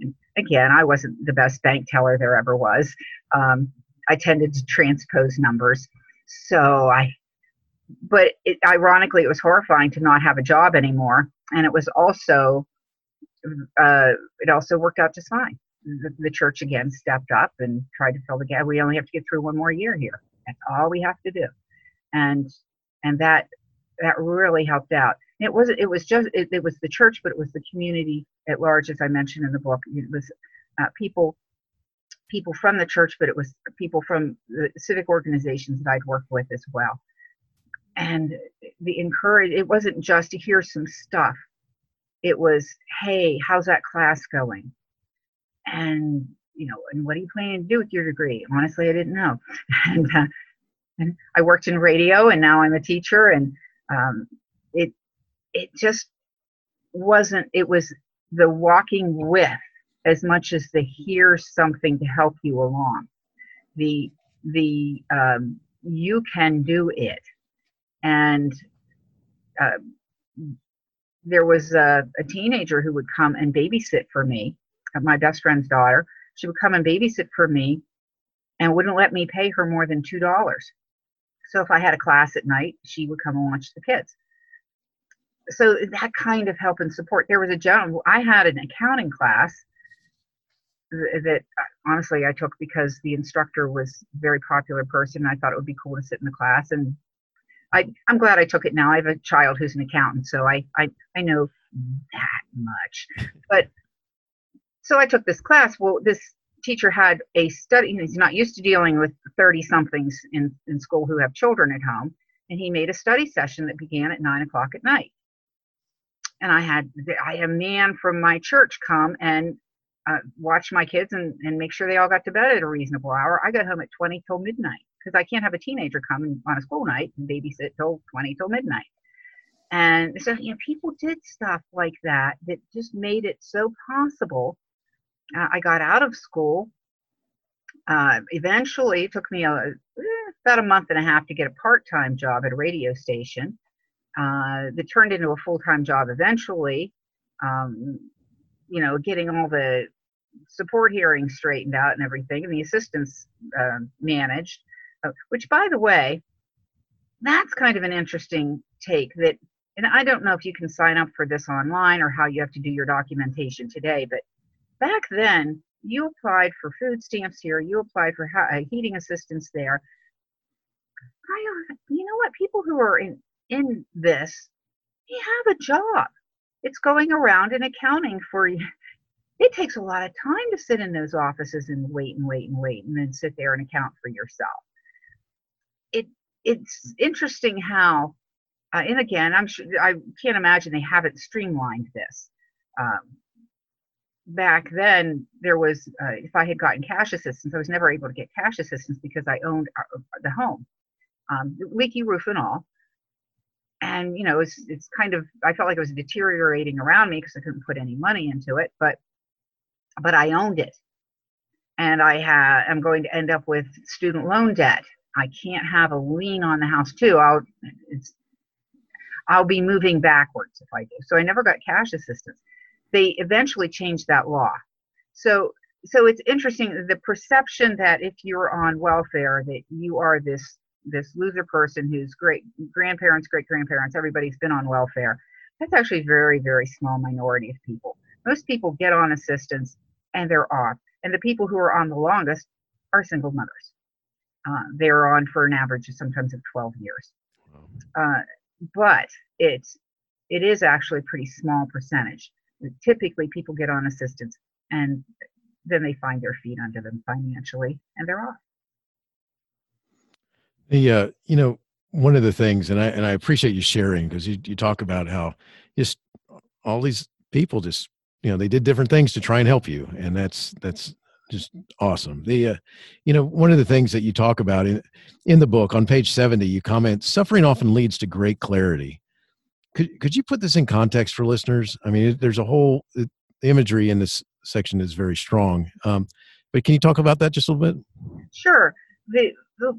and again, I wasn't the best bank teller there ever was. Um, I tended to transpose numbers. So I but it, ironically, it was horrifying to not have a job anymore, and it was also uh, it also worked out just fine. The, the, church again stepped up and tried to fill the gap. We only have to get through one more year here. That's all we have to do, and and that that really helped out. It was it was just it, it was the church, but it was the community at large, as I mentioned in the book. It was uh, people people from the church, but it was people from the civic organizations that I'd worked with as well. And the encourage it wasn't just to hear some stuff. It was hey how's that class going? And you know and what are you planning to do with your degree? Honestly i didn't know. (laughs) And, uh, and i worked in radio and now i'm a teacher and um, it it just wasn't it was the walking with as much as the hear something to help you along the the um, you can do it and uh, there was a, a, teenager who would come and babysit for me, uh, my best friend's daughter. She would come and babysit for me and wouldn't let me pay her more than $2. So if I had a class at night, she would come and watch the kids. So that kind of help and support. There was a gentleman, I had an accounting class that uh, honestly I took because the instructor was a very popular person. I thought it would be cool to sit in the class and I, I'm glad I took it now. I have a child who's an accountant, so I, I, I know that much. But so I took this class. Well, this teacher had a study. He's not used to dealing with 30 somethings in, in school who have children at home. And he made a study session that began at nine o'clock at night. And I had, I had a man from my church come and uh, watch my kids and, and make sure they all got to bed at a reasonable hour. I got home at 20 till midnight because I can't have a teenager come on a school night and babysit till 20 till midnight. And so, you know, people did stuff like that that just made it so possible. Uh, I got out of school. Uh, eventually, it took me a, eh, about a month and a half to get a part time job at a radio station uh, that turned into a full time job eventually. Um, you know, getting all the support hearings straightened out and everything, and the assistants uh, managed. Which by the way, that's kind of an interesting take that and I don't know if you can sign up for this online or how you have to do your documentation today, but back then you applied for food stamps here, you applied for uh, heating assistance there. I, you know what? People who are in in this, they have a job. It's going around and accounting for you. (laughs) It takes a lot of time to sit in those offices and wait and wait and wait and then sit there and account for yourself it it's interesting how, uh, and again, I'm sure I can't imagine they haven't streamlined this. Um, back then, there was uh, if I had gotten cash assistance, I was never able to get cash assistance because I owned our, uh, the home, um, leaky roof and all. And you know, it's it's kind of I felt like it was deteriorating around me because I couldn't put any money into it, but but I owned it, and I I'm going to end up with student loan debt I can't have a lien on the house too. I'll it's I'll be moving backwards if I do. So I never got cash assistance. They eventually changed that law. So so it's interesting the perception that if you're on welfare that you are this this loser person whose great grandparents, great grandparents, everybody's been on welfare. That's actually a very, very small minority of people. Most people get on assistance and they're off. And the people who are on the longest are single mothers. Uh, they're on for an average of sometimes of 12 years. Uh, but it's it is actually a pretty small percentage. Typically, people get on assistance and then they find their feet under them financially and they're off. The uh, you know one of the things, and I and I appreciate you sharing because you you talk about how just all these people just you know they did different things to try and help you, and that's that's just awesome. The uh, you know one of the things that you talk about in in the book on page seventy, you comment suffering often leads to great clarity. Could could you put this in context for listeners? I mean, there's a whole the imagery in this section is very strong. Um, but can you talk about that just a little bit? Sure. The the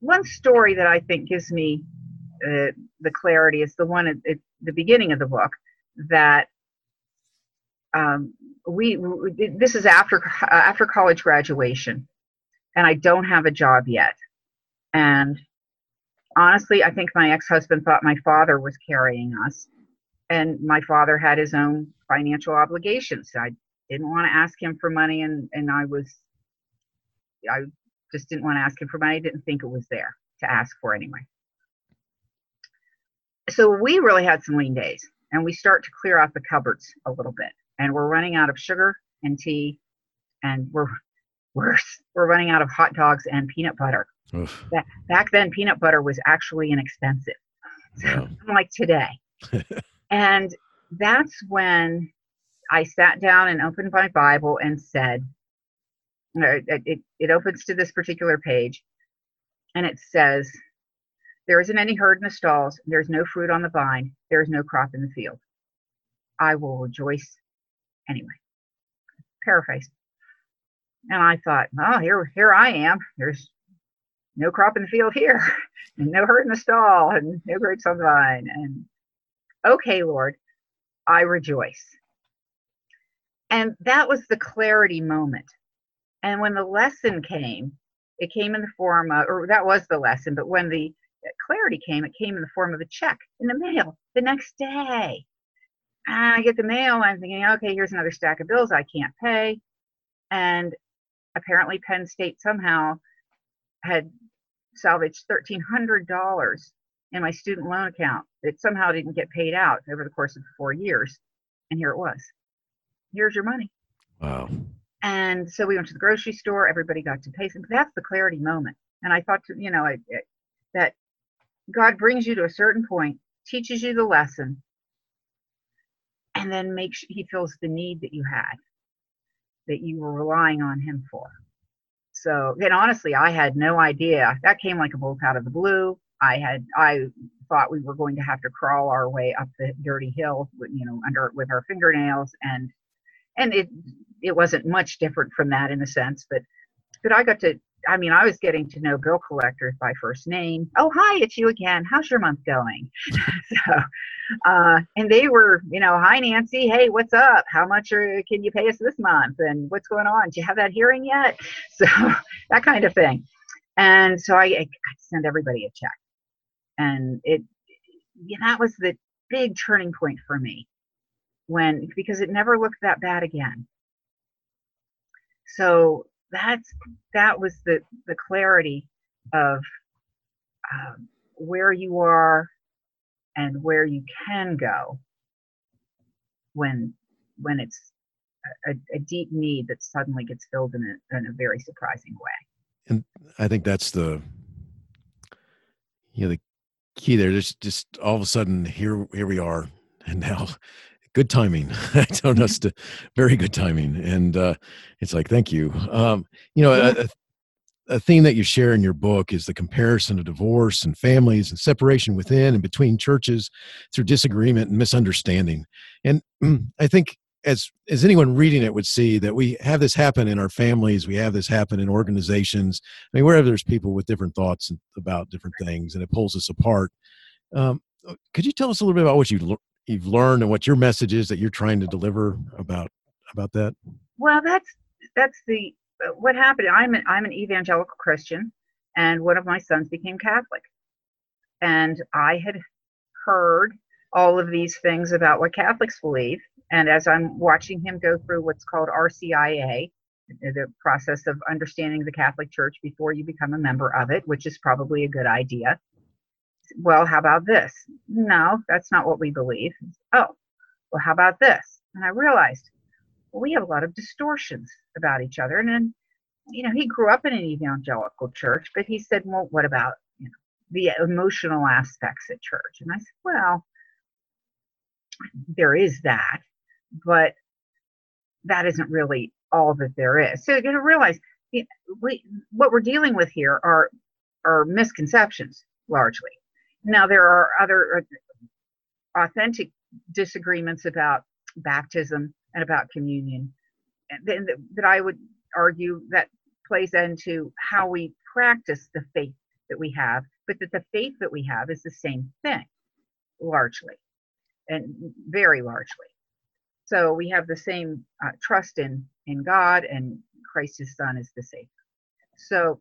one story that I think gives me uh, the clarity is the one at, at, the beginning of the book that um, we, we, this is after uh, after college graduation, and I don't have a job yet, and honestly, I think my ex-husband thought my father was carrying us, and my father had his own financial obligations. I didn't want to ask him for money, and and I was I just didn't want to ask him for money. I didn't think it was there to ask for anyway. So we really had some lean days, and we start to clear out the cupboards a little bit, and we're running out of sugar and tea, and we're (laughs) we're we're running out of hot dogs and peanut butter. Back, back then, peanut butter was actually inexpensive, (laughs) so, unlike today. (laughs) and that's when I sat down and opened my Bible and said, it, it, it opens to this particular page and it says, There isn't any herd in the stalls, there's no fruit on the vine, there is no crop in the field. I will rejoice anyway. Paraphrase. And I thought, oh, here, here I am. There's no crop in the field here, and (laughs) no herd in the stall, and no grapes on the vine. And okay, Lord, I rejoice. And that was the clarity moment and when the lesson came, it came in the form of, or that was the lesson, but when the clarity came, it came in the form of a check in the mail the next day. And I get the mail, I'm thinking, okay, here's another stack of bills I can't pay. And apparently, Penn State somehow had salvaged $1,300 in my student loan account that somehow didn't get paid out over the course of four years. And here it was. Here's your money. Wow. And so we went to the grocery store. Everybody got to pay. That's the clarity moment. And I thought, to, you know, I, that God brings you to a certain point, teaches you the lesson, and then makes He fills the need that you had, that you were relying on Him for. So, and honestly, I had no idea. That came like a bolt out of the blue. I had I thought we were going to have to crawl our way up the dirty hill, you know, under with our fingernails, and and it it wasn't much different from that in a sense, but but I got to I mean, I was getting to know bill collectors by first name. Oh, hi, it's you again. How's your month going? (laughs) so, uh, and they were, you know, hi, Nancy. Hey, what's up? How much are, can you pay us this month? And what's going on? Do you have that hearing yet? (laughs) So, that kind of thing. And so I, I send everybody a check. And it, yeah, that was the big turning point for me when, because it never looked that bad again so that's that was the the clarity of um, where you are and where you can go when when it's a, a, deep need that suddenly gets filled in a, in a very surprising way. And i think that's the you know the key there. Just just all of a sudden here here we are and now good timing. (laughs) I told us to very good timing, and uh, it's like thank you. Um, you know, a, a, theme that you share in your book is the comparison of divorce and families and separation within and between churches through disagreement and misunderstanding. And (clears throat) I think as as anyone reading it would see that we have this happen in our families we have this happen in organizations i mean wherever there's people with different thoughts about different things and it pulls us apart um, could you tell us a little bit about what you you've learned and what your message is that you're trying to deliver about about that? Well, that's that's the uh, what happened. I'm an, I'm an evangelical Christian, and one of my sons became Catholic, and I had heard all of these things about what Catholics believe. And as I'm watching him go through what's called RCIA, the process of understanding the Catholic Church before you become a member of it, which is probably a good idea well, how about this? No, that's not what we believe. Oh, well, how about this? And I realized well, we have a lot of distortions about each other. And then, you know, he grew up in an evangelical church, but he said, well, what about, you know, the emotional aspects at church. And I said, well, there is that, but that isn't really all that there is. So you're going to realize we, what we're dealing with here are are misconceptions largely. Now there are other uh, authentic disagreements about baptism and about communion that, that I would argue that plays into how we practice the faith that we have, but that the faith that we have is the same thing largely and very largely. So we have the same uh, trust in in God and Christ His Son is the Savior. So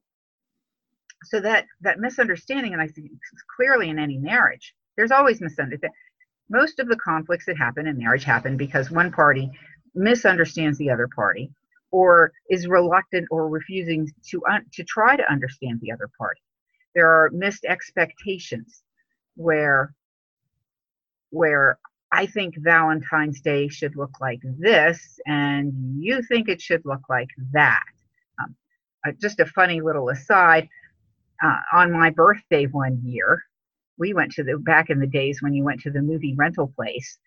so that that misunderstanding, and I think clearly in any marriage, there's always misunderstanding. Most of the conflicts that happen in marriage happen because one party misunderstands the other party, or is reluctant or refusing to un- to try to understand the other party. There are missed expectations where where I think Valentine's Day should look like this, and you think it should look like that. Um, uh, just a funny little aside uh, on my birthday one year, we went to the back in the days when you went to the movie rental place.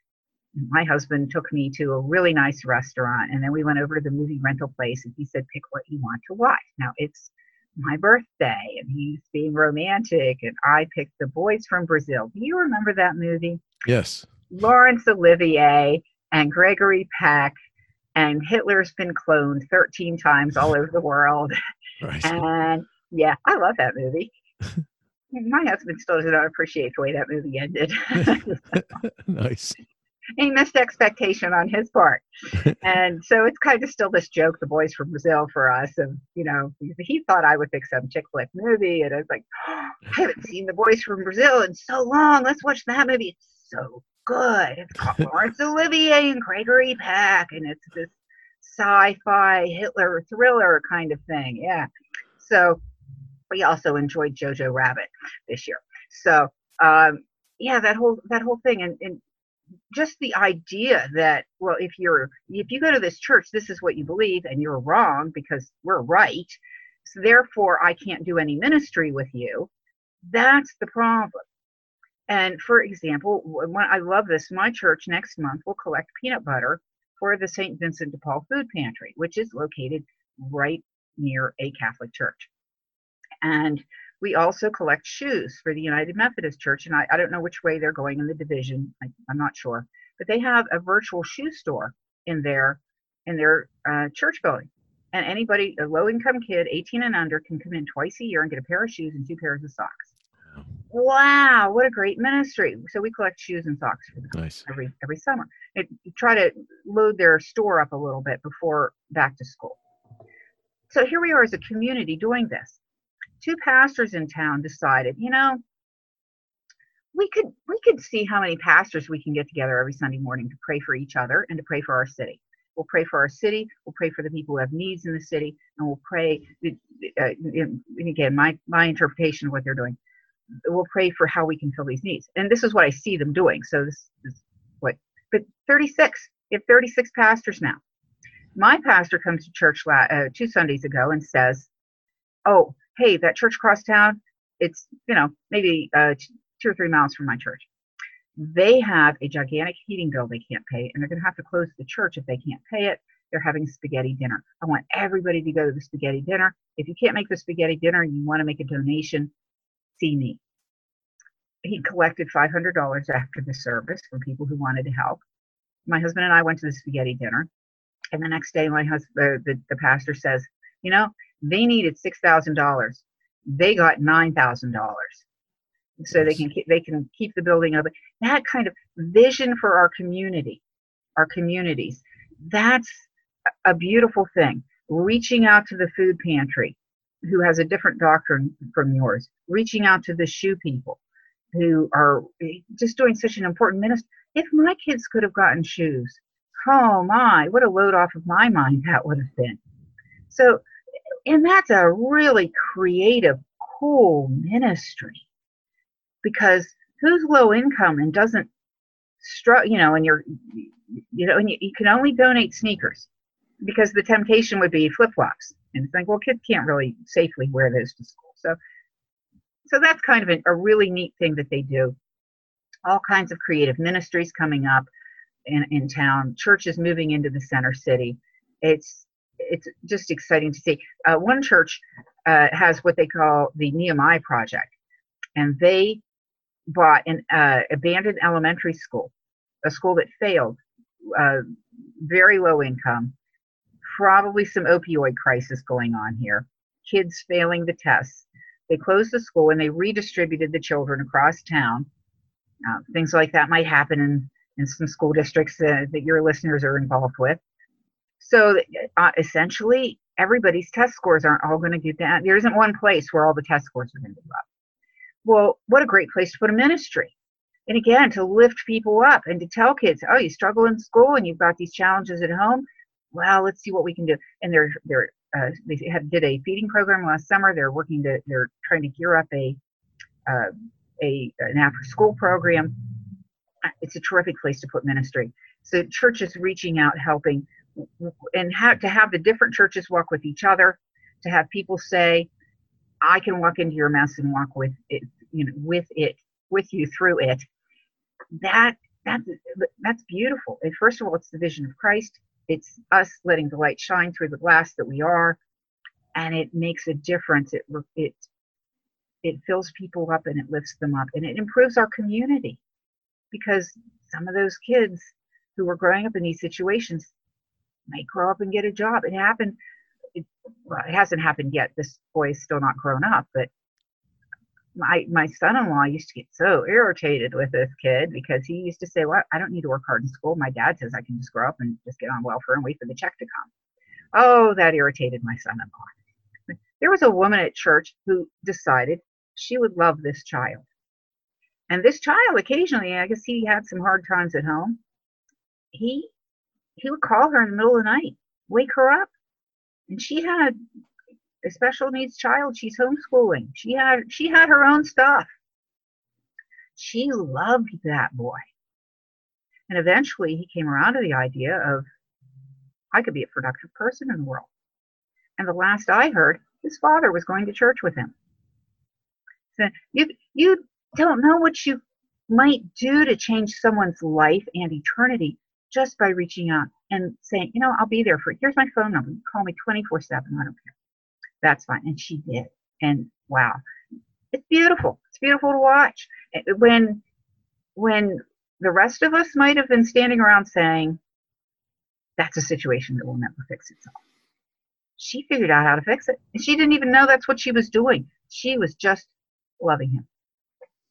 My husband took me to a really nice restaurant, and then we went over to the movie rental place, and he said, "Pick what you want to watch." Now it's my birthday, and he's being romantic, and I picked The Boys from Brazil. Do you remember that movie? Yes. Laurence Olivier and Gregory Peck, and Hitler's been cloned 13 times all over the world. (laughs) Right. And yeah, I love that movie. My husband still doesn't appreciate the way that movie ended. (laughs) nice. He missed expectation on his part. (laughs) and so it's kind of still this joke, the boys from Brazil for us. And, you know, he thought I would pick some chick flick movie. And I was like, oh, I haven't seen the boys from Brazil in so long. Let's watch that movie. It's so good. It's called (laughs) Laurence Olivier and Gregory Peck. And it's this sci fi Hitler thriller kind of thing. Yeah. So we also enjoyed Jojo Rabbit this year. So um, yeah, that whole that whole thing and, and just the idea that well if you're if you go to this church this is what you believe and you're wrong because we're right. So therefore i can't do any ministry with you. That's the problem. And for example when i love this my church next month will collect peanut butter for the st vincent de paul food pantry which is located right near a catholic church and we also collect shoes for the United Methodist Church. And I, I don't know which way they're going in the division. I, am not sure. But they have a virtual shoe store in their in their uh, church building. And anybody, a low income kid, 18 and under, can come in twice a year and get a pair of shoes and two pairs of socks. Wow, what a great ministry! So we collect shoes and socks for them nice. every every summer. It, try to load their store up a little bit before back to school. So here we are as a community doing this two pastors in town decided, you know, we could we could see how many pastors we can get together every Sunday morning to pray for each other and to pray for our city. We'll pray for our city. We'll pray for the people who have needs in the city, and we'll pray. Uh, and again, my my interpretation of what they're doing. We'll pray for how we can fill these needs, and this is what I see them doing. So this is what. But 36, you have 36 pastors now. My pastor comes to church uh, two Sundays ago and says, "Oh, hey, that church across town, it's, you know, maybe uh, two or three miles from my church. They have a gigantic heating bill they can't pay, and they're going to have to close the church if they can't pay it. They're having spaghetti dinner. I want everybody to go to the spaghetti dinner. If you can't make the spaghetti dinner and you want to make a donation, see me. He collected $500 after the service for people who wanted to help. My husband and I went to the spaghetti dinner. And the next day, my husband, the, the pastor says, You know, they needed six thousand dollars. They got nine thousand dollars, so they can keep, they can keep the building open. That kind of vision for our community, our communities. That's a beautiful thing. Reaching out to the food pantry, who has a different doctrine from yours. Reaching out to the shoe people, who are just doing such an important ministry. If my kids could have gotten shoes, oh my, what a load off of my mind that would have been. So and that's a really creative, cool ministry because who's low income and doesn't struggle, you know, and you're, you know, and you, you can only donate sneakers because the temptation would be flip flops. And it's like, well, kids can't really safely wear those to school. So, so that's kind of a, a really neat thing that they do. All kinds of creative ministries coming up in, in town, churches moving into the center city. It's it's just exciting to see. Uh, one church uh, has what they call the Nehemiah Project, and they bought an uh, abandoned elementary school, a school that failed, uh, very low income, probably some opioid crisis going on here, kids failing the tests. They closed the school and they redistributed the children across town. Uh, things like that might happen in, in some school districts uh, that your listeners are involved with. So uh, essentially, everybody's test scores aren't all going to get that. There isn't one place where all the test scores are going to go up. Well, what a great place to put a ministry. And again, to lift people up and to tell kids, oh, you struggle in school and you've got these challenges at home. Well, let's see what we can do. And they're they're uh, they have, did a feeding program last summer. They're working to they're trying to gear up a uh, a an after school program. It's a terrific place to put ministry. So churches reaching out, helping, and how to have the different churches walk with each other, to have people say, I can walk into your mess and walk with it, you know, with it, with you through it. That that that's beautiful. And first of all, it's the vision of Christ. It's us letting the light shine through the glass that we are, and it makes a difference. It it it fills people up and it lifts them up and it improves our community because some of those kids who are growing up in these situations might grow up and get a job. It happened it, well, it hasn't happened yet. This boy is still not grown up, but my my son-in-law used to get so irritated with this kid because he used to say, "Well, I don't need to work hard in school. My dad says I can just grow up and just get on welfare and wait for the check to come." Oh, that irritated my son-in-law. There was a woman at church who decided she would love this child. And this child occasionally, I guess he had some hard times at home. He he would call her in the middle of the night, wake her up, and she had a special needs child she's homeschooling. She had she had her own stuff. She loved that boy. And eventually he came around to the idea of i could be a productive person in the world. And the last i heard his father was going to church with him. So you you don't know what you might do to change someone's life and eternity just by reaching out and saying, you know, I'll be there for here's my phone number. You call me 24 7. I don't care. That's fine. And she did. And wow. It's beautiful. It's beautiful to watch. Eh, eh, when when the rest of us might have been standing around saying, that's a situation that will never fix itself. She figured out how to fix it. And she didn't even know that's what she was doing. She was just loving him.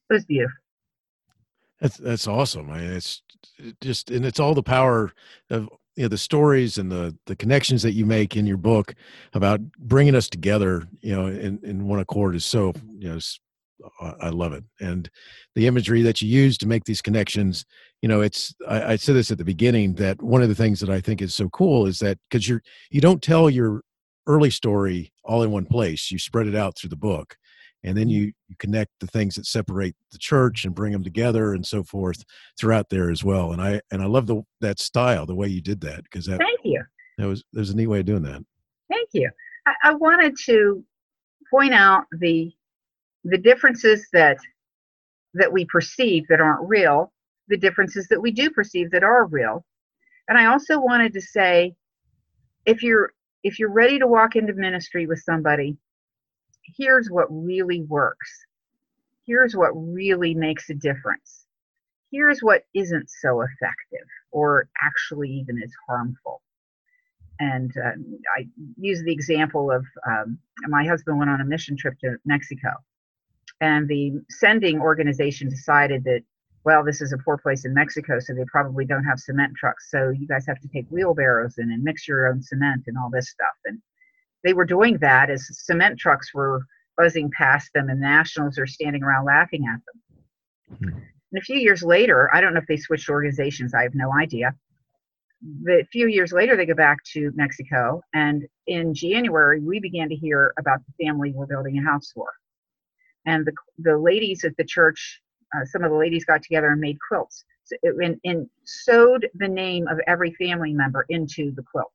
It was beautiful. That's that's awesome. I mean, it's just and it's all the power of you know the stories and the the connections that you make in your book about bringing us together. You know, in in one accord is so you know. I love it, and the imagery that you use to make these connections. You know, it's I, I said this at the beginning that one of the things that I think is so cool is that because you're you don't tell your early story all in one place. You spread it out through the book, and then mm-hmm. you, you connect the things that separate the church and bring them together and so forth throughout there as well and i and i love the that style the way you did that because that thank you. that was there's a neat way of doing that. Thank you. I, I wanted to point out the the differences that that we perceive that aren't real the differences that we do perceive that are real and i also wanted to say if you're if you're ready to walk into ministry with somebody here's what really works. Here's what really makes a difference. Here's what isn't so effective or actually even is harmful. And uh, I use the example of um, my husband went on a mission trip to Mexico, and the sending organization decided that, well, this is a poor place in Mexico, so they probably don't have cement trucks. So you guys have to take wheelbarrows in and mix your own cement and all this stuff. And they were doing that as cement trucks were buzzing past them and nationals are standing around laughing at them. Mm-hmm. And a few years later, I don't know if they switched organizations, I have no idea. But a few years later, they go back to Mexico. And in January, we began to hear about the family we're building a house for. And the, the ladies at the church, uh, some of the ladies got together and made quilts so it, and, and sewed the name of every family member into the quilt.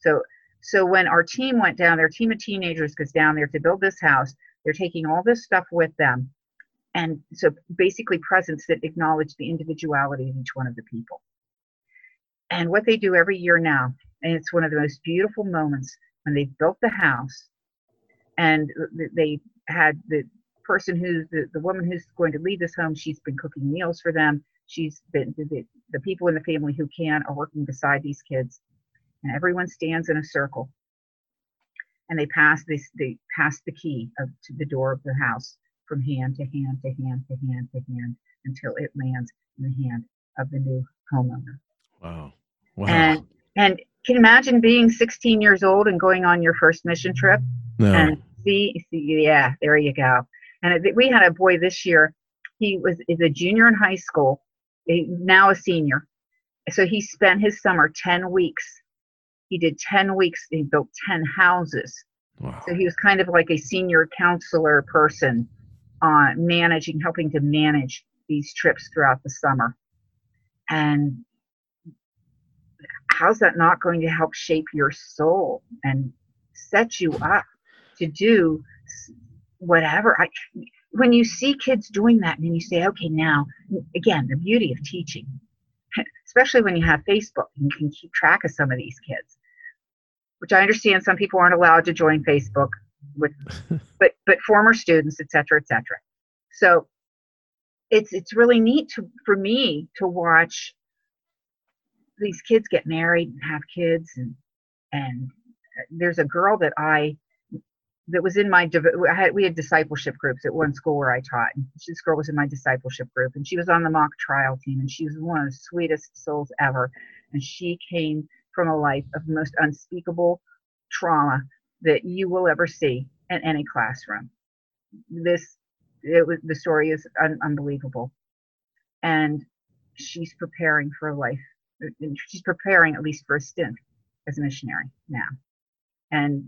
So so when our team went down, their team of teenagers goes down there to build this house, They're taking all this stuff with them. And so basically presents that acknowledge the individuality of each one of the people. And what they do every year now, and it's one of the most beautiful moments when they built the house and they had the person who's the, the woman who's going to lead this home, she's been cooking meals for them. She's been the, the people in the family who can are working beside these kids. And everyone stands in a circle and they pass this they pass the key of, to the door of the house from hand to hand to hand to hand to hand until it lands in the hand of the new homeowner. Wow. Wow. And and can you imagine being 16 years old and going on your first mission trip no. and see, see yeah there you go and we had a boy this year he was is a junior in high school now a senior so he spent his summer 10 weeks he did 10 weeks he built 10 houses. Wow. so he was kind of like a senior counselor person on managing helping to manage these trips throughout the summer. And how's that not going to help shape your soul and set you up to do whatever? I, when you see kids doing that and you say okay now again the beauty of teaching (laughs) especially when you have facebook and you can keep track of some of these kids which i understand some people aren't allowed to join facebook with (laughs) but but former students et cetera et cetera. So it's it's really neat to for me to watch these kids get married and have kids and and uh, there's a girl that I that was in my I had, we had discipleship groups at one school where I taught. And this girl was in my discipleship group, and she was on the mock trial team, and she was one of the sweetest souls ever. And she came from a life of most unspeakable trauma that you will ever see in any classroom. This it was the story is un, unbelievable, and she's preparing for a life she's preparing at least for a stint as a missionary now. And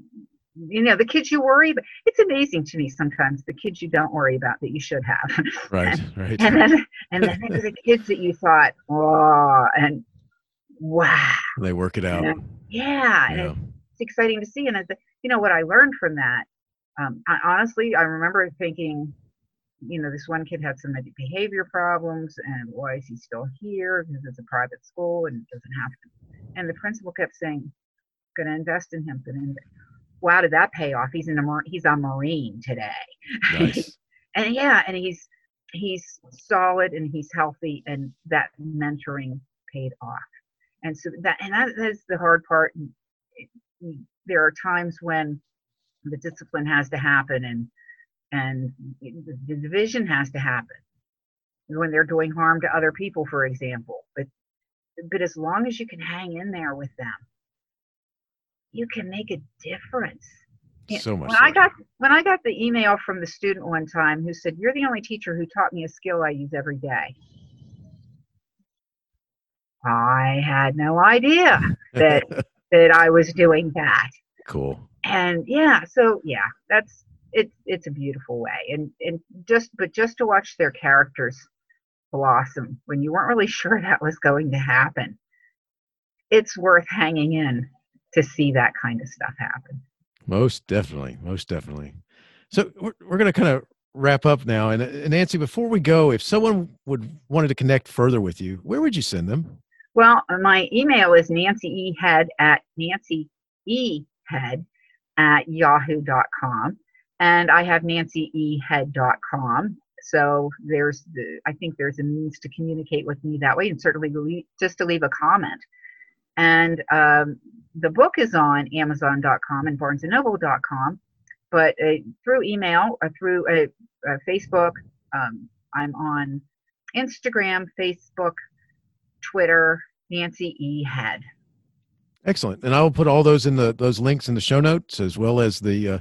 you know, the kids you worry about, it's amazing to me sometimes the kids you don't worry about that you should have. (laughs) Right, and, right. And then and then the kids that you thought, oh and wow. They work it out. You know? Yeah. And Yeah. it's, it's exciting to see. And it's, you know what I learned from that, um, I, honestly, I remember thinking, you know, this one kid had some behavior problems, and why is he still here? Because it's a private school and it doesn't have to. And the principal kept saying, "Going to invest in him." Going to invest. Wow, did that pay off? He's in a mar- he's a marine today, Nice. (laughs) and yeah, and he's he's solid and he's healthy, and that mentoring paid off. And so that and that is the hard part. There are times when the discipline has to happen, and and the division has to happen when they're doing harm to other people for example but but as long as you can hang in there with them you can make a difference. So much when i got when i got the email from the student one time who said you're the only teacher who taught me a skill i use every day. I had no idea that (laughs) that i was doing that. Cool. and yeah so yeah that's it's it's a beautiful way. And and just but just to watch their characters blossom when you weren't really (laughs) sure that was going to happen it's worth hanging in to see that kind of stuff happen Most definitely. Most definitely. So we're, we're going to kind of wrap up now. And, and Nancy, before we go, if someone would wanted to connect further with you, where would you send them? well my email is nancy e head at nancy e head at yahoo.com and i have nancyehead.com so there's the i think there's a means to communicate with me that way and certainly just to leave a comment and um, the book is on amazon.com and barnesandnoble.com but uh, through email or through uh, uh, facebook um, i'm on instagram facebook twitter nancy e head Excellent. And I will put all those in the those links in the show notes as well as the uh,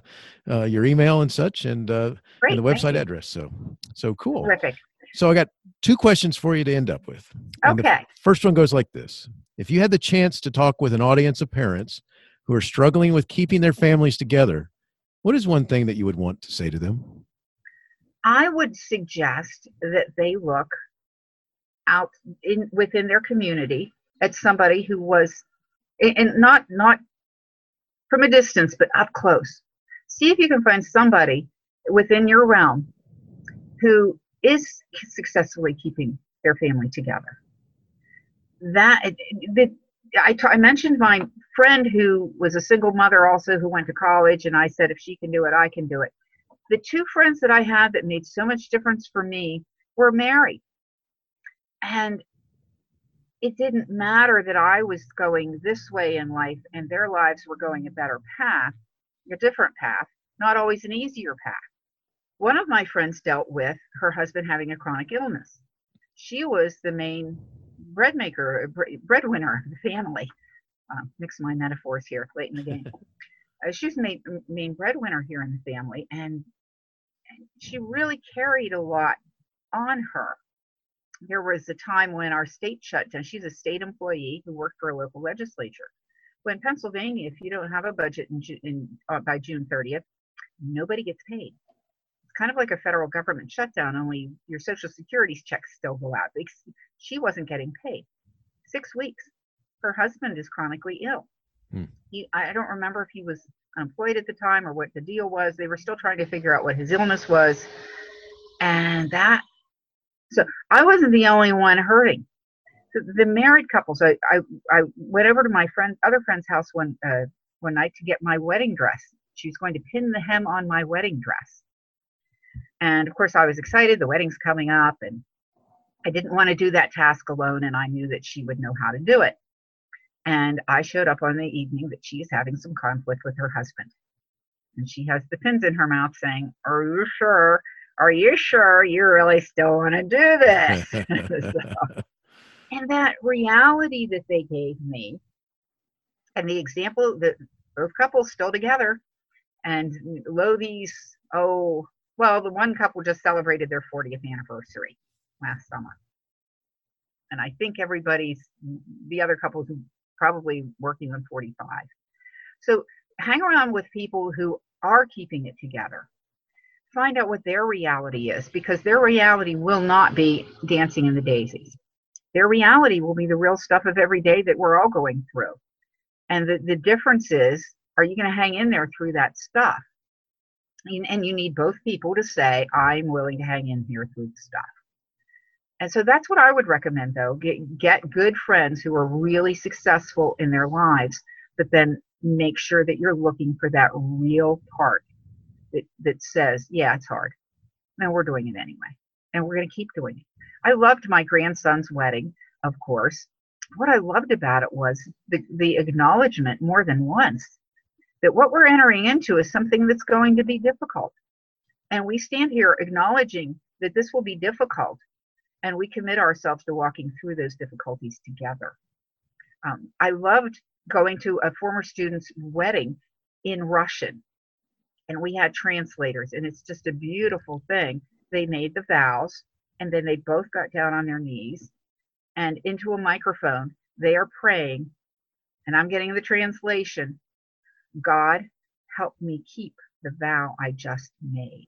uh, your email and such and uh, Great, and the website address. So so cool. terrific So I got two questions for you to end up with. And okay first one goes like this. If you had the chance to talk with an audience of parents who are struggling with keeping their families together, what is one thing that you would want to say to them? I would suggest that they look out in within their community at somebody who was and not not from a distance but up close. See if you can find somebody within your realm who is successfully keeping their family together. That the, I, t- I mentioned my friend who was a single mother also who went to college, and I said if she can do it, I can do it. The two friends that I had that made so much difference for me were married, and it didn't matter that I was going this way in life and their lives were going a better path, a different path, not always an easier path. One of my friends dealt with her husband having a chronic illness. She was the main bread maker, breadwinner of the family. Uh, mix my metaphors here late in the game. (laughs) uh, she's main, main breadwinner here in the family, and she really carried a lot on her there was a time when our state shut down. She's a state employee who worked for a local legislature. When Pennsylvania, if you don't have a budget in, in uh, by June 30th, nobody gets paid. Kind of like a federal government shutdown, only your Social Security's checks still go out. She wasn't getting paid. Six weeks. Her husband is chronically ill. Hmm. He, I don't remember if he was unemployed at the time or what the deal was. They were still trying to figure out what his illness was. And that so I wasn't the only one hurting. So the married couples, I, I, I went over to my friend, other friend's house one, uh, one night to get my wedding dress. She's going to pin the hem on my wedding dress. And of course, I was excited. The wedding's coming up, and I didn't want to do that task alone, and I knew that she would know how to do it. And I showed up on the evening that she is having some conflict with her husband. And she has the pins in her mouth saying, Are you sure? are you sure you really still want to do this? (laughs) so, and that reality that they gave me, and the example that both couples still together, and lo these, oh, well, the one couple just celebrated their 40th anniversary last summer. And I think everybody's, the other couples probably working on 45. So hang around with people who are keeping it together find out what their reality is because their reality will not be dancing in the daisies. Their reality will be the real stuff of every day that we're all going through. And the, the difference is, are you going to hang in there through that stuff? And you need both people to say, I'm willing to hang in here through stuff. And so that's what I would recommend though. Get get good friends who are really successful in their lives, but then make sure that you're looking for that real part that, that says, yeah, it's hard. And we're doing it anyway. And we're going to keep doing it. I loved my grandson's wedding, of course. What I loved about it was the, the acknowledgement more than once that what we're entering into is something that's going to be difficult. And we stand here acknowledging that this will be difficult and we commit ourselves to walking through those difficulties together. Um, I loved going to a former student's wedding in Russian and we had translators and it's just a beautiful thing they made the vows and then they both got down on their knees and into a microphone they are praying and i'm getting the translation god help me keep the vow i just made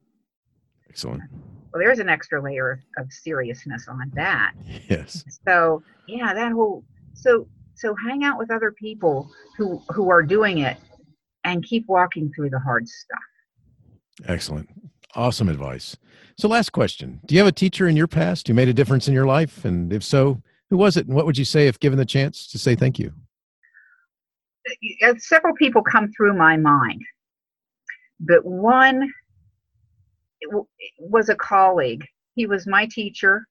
excellent well there's an extra layer of seriousness on that yes so yeah that whole so so hang out with other people who who are doing it and keep walking through the hard stuff. Excellent. Awesome advice. So, last question Do you have a teacher in your past who made a difference in your life? And if so, who was it? And what would you say if given the chance to say thank you? Uh, several people come through my mind, but one was a colleague. He was my teacher.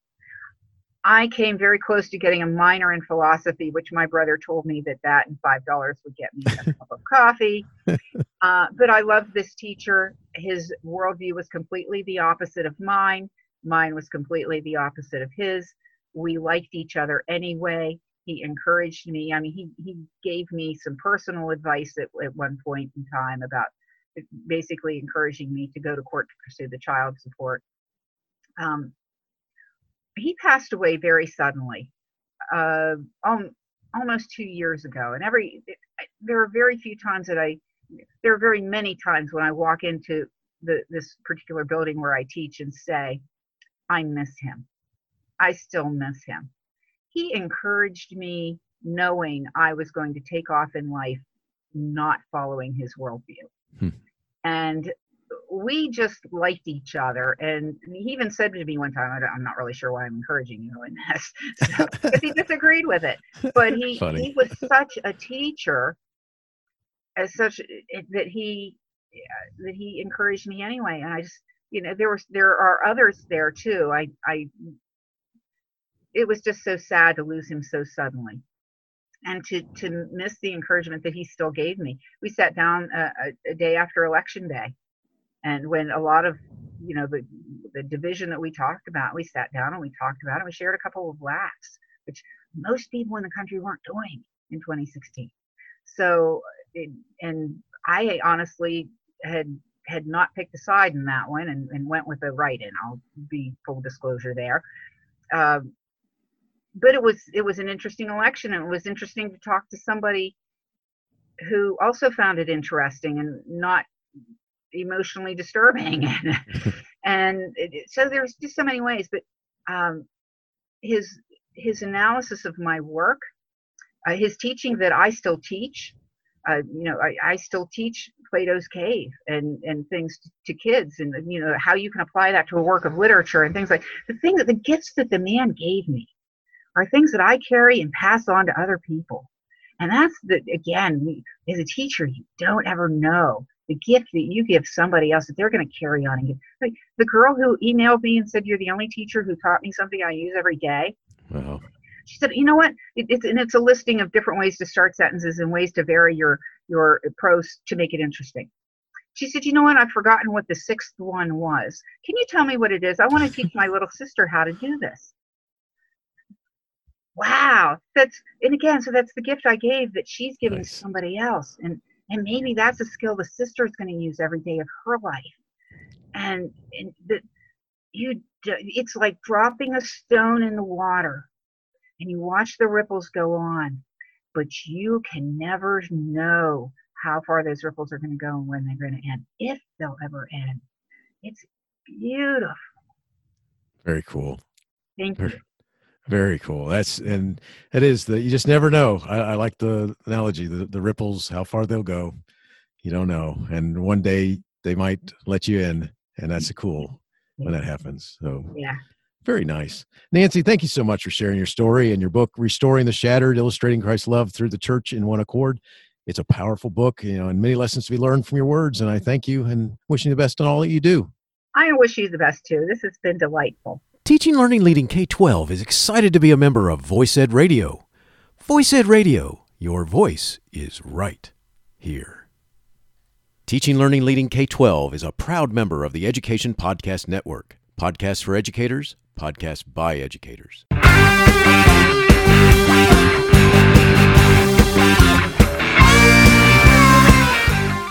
I came very close to getting a minor in philosophy, which my brother told me that that and five dollars would get me a cup of (laughs) coffee. Uh, but I loved this teacher. His worldview was completely the opposite of mine. Mine was completely the opposite of his. We liked each other anyway. He encouraged me. I mean, he he gave me some personal advice at, at one point in time about basically encouraging me to go to court to pursue the child support. Um, he passed away very suddenly, uh, um, almost two years ago. And every there are very few times that I, there are very many times when I walk into the, this particular building where I teach and say, I miss him. I still miss him. He encouraged me knowing I was going to take off in life not following his worldview. Hmm. And we just liked each other. And he even said to me one time, I'm not really sure why I'm encouraging you in this, (laughs) because he disagreed with it. But he, (laughs) he was such a teacher, as such eh, that he that he encouraged me anyway. And I just, you know, there was there are others there too. I I it was just so sad to lose him so suddenly and to to miss the encouragement that he still gave me. We sat down a, a, a day after election day, and when a lot of you know the the division that we talked about, we sat down and we talked about it. We shared a couple of laughs, which most people in the country weren't doing in 2016. So, it, and I honestly had had not picked a side in that one and, and went with the right in. I'll be full disclosure there. Uh, but it was it was an interesting election and it was interesting to talk to somebody who also found it interesting and not emotionally disturbing. (laughs) And it, so there's just so many ways but um, his his analysis of my work uh, his teaching that i still teach uh, you know I, I still teach plato's cave and and things to, to kids and you know how you can apply that to a work of literature and things like the thing that the gifts that the man gave me are things that I carry and pass on to other people. And that's the, again, as a teacher, you don't ever know the gift that you give somebody else that they're going to carry on and give. Like the girl who emailed me and said, You're the only teacher who taught me something I use every day. Wow. She said, You know what? It, it's, and it's a listing of different ways to start sentences and ways to vary your, your prose to make it interesting. She said, You know what? I've forgotten what the sixth one was. Can you tell me what it is? I want to teach my little sister how to do this wow. That's and again so that's the gift i gave that she's giving nice. somebody else. And and maybe that's a skill the sister is going to use every day of her life. And and the you it's like dropping a stone in the water and you watch the ripples go on but you can never know how far those ripples are going to go and when they're going to end if they'll ever end. It's beautiful. Very cool. Thank you very cool. That's and it is that you just never know. I, I like the analogy, the, the ripples, how far they'll go. You don't know. And one day they might let you in, and that's cool when that happens. So yeah. Very nice. Nancy, thank you so much for sharing your story and your book, Restoring the Shattered, Illustrating Christ's Love Through the Church in One Accord. It's a powerful book, you know, and many lessons to be learned from your words. And I thank you and wishing you the best in all that you do. I wish you the best too. This has been delightful. Teaching Learning Leading K 12 is excited to be a member of Voice Ed Radio. Voice Ed Radio, your voice is right here. Teaching Learning Leading K 12 is a proud member of the Education Podcast Network. Podcasts for educators, podcasts by educators.